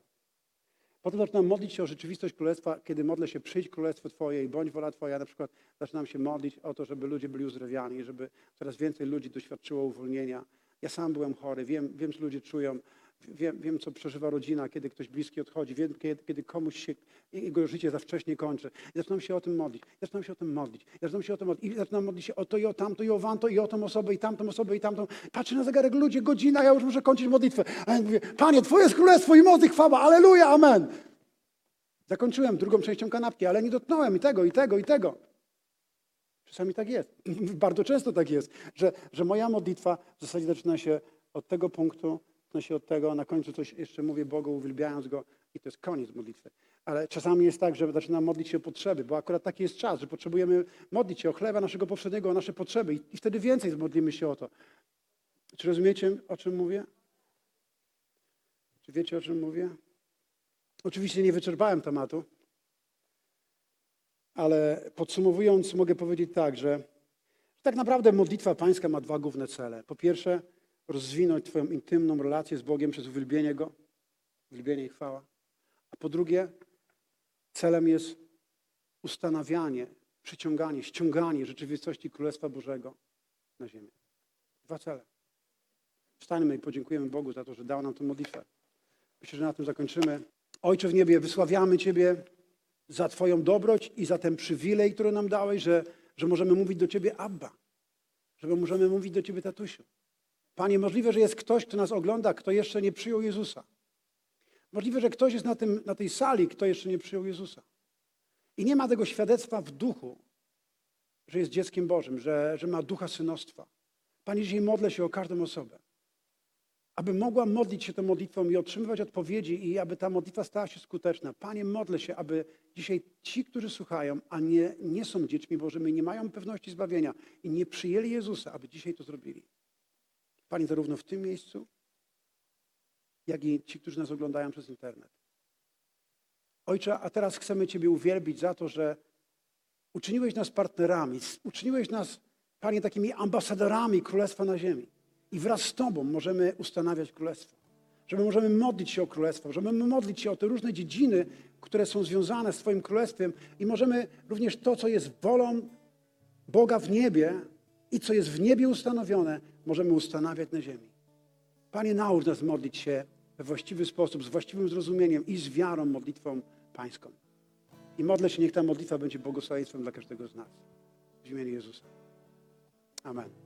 Potem zaczynam modlić się o rzeczywistość Królestwa, kiedy modlę się, przyjdź Królestwo Twoje i bądź wola Twoja. Na przykład zaczynam się modlić o to, żeby ludzie byli uzdrawiani, żeby coraz więcej ludzi doświadczyło uwolnienia. Ja sam byłem chory, wiem, wiem co ludzie czują, wiem, wiem co przeżywa rodzina, kiedy ktoś bliski odchodzi, wiem, kiedy, kiedy komuś się, jego życie za wcześnie kończy. Zaczynam się o tym modlić, zaczynam się o tym modlić, zaczynam się o tym modlić i zaczynam modlić się o to i o tamto i o wanto i o tą osobę i tamtą osobę i tamtą. Patrzę na zegarek, ludzie, godzina, ja już muszę kończyć modlitwę. A ja mówię, Panie, Twoje jest królestwo i moc i chwała, aleluja, amen. Zakończyłem drugą częścią kanapki, ale nie dotknąłem i tego, i tego, i tego. Czasami tak jest. Bardzo często tak jest, że, że moja modlitwa w zasadzie zaczyna się od tego punktu, się od tego, na końcu coś jeszcze mówię Bogu, uwielbiając Go i to jest koniec modlitwy. Ale czasami jest tak, że zaczynam modlić się o potrzeby, bo akurat taki jest czas, że potrzebujemy modlić się o chleba naszego powszedniego, o nasze potrzeby i, i wtedy więcej modlimy się o to. Czy rozumiecie, o czym mówię? Czy wiecie, o czym mówię? Oczywiście nie wyczerpałem tematu, ale podsumowując, mogę powiedzieć tak, że tak naprawdę modlitwa pańska ma dwa główne cele. Po pierwsze, rozwinąć Twoją intymną relację z Bogiem przez uwielbienie Go, uwielbienie i chwała. A po drugie, celem jest ustanawianie, przyciąganie, ściąganie rzeczywistości Królestwa Bożego na ziemię. Dwa cele. Wstańmy i podziękujemy Bogu za to, że dał nam tę modlitwę. Myślę, że na tym zakończymy. Ojcze w niebie, wysławiamy Ciebie za Twoją dobroć i za ten przywilej, który nam dałeś, że, że możemy mówić do Ciebie Abba, że możemy mówić do Ciebie tatusiu. Panie, możliwe, że jest ktoś, kto nas ogląda, kto jeszcze nie przyjął Jezusa. Możliwe, że ktoś jest na, tym, na tej sali, kto jeszcze nie przyjął Jezusa. I nie ma tego świadectwa w duchu, że jest dzieckiem Bożym, że, że ma ducha synostwa. Panie, dzisiaj modlę się o każdą osobę aby mogła modlić się tą modlitwą i otrzymywać odpowiedzi i aby ta modlitwa stała się skuteczna. Panie, modlę się, aby dzisiaj ci, którzy słuchają, a nie, nie są dziećmi Bożymi, nie mają pewności zbawienia i nie przyjęli Jezusa, aby dzisiaj to zrobili. Panie, zarówno w tym miejscu, jak i ci, którzy nas oglądają przez internet. Ojcze, a teraz chcemy Ciebie uwielbić za to, że uczyniłeś nas partnerami, uczyniłeś nas, Panie, takimi ambasadorami Królestwa na ziemi. I wraz z Tobą możemy ustanawiać Królestwo. Że my możemy modlić się o Królestwo, że możemy modlić się o te różne dziedziny, które są związane z Twoim Królestwem i możemy również to, co jest wolą Boga w niebie i co jest w niebie ustanowione, możemy ustanawiać na ziemi. Panie, naucz nas modlić się we właściwy sposób, z właściwym zrozumieniem i z wiarą modlitwą pańską. I modlę się, niech ta modlitwa będzie błogosławieństwem dla każdego z nas. W imieniu Jezusa. Amen.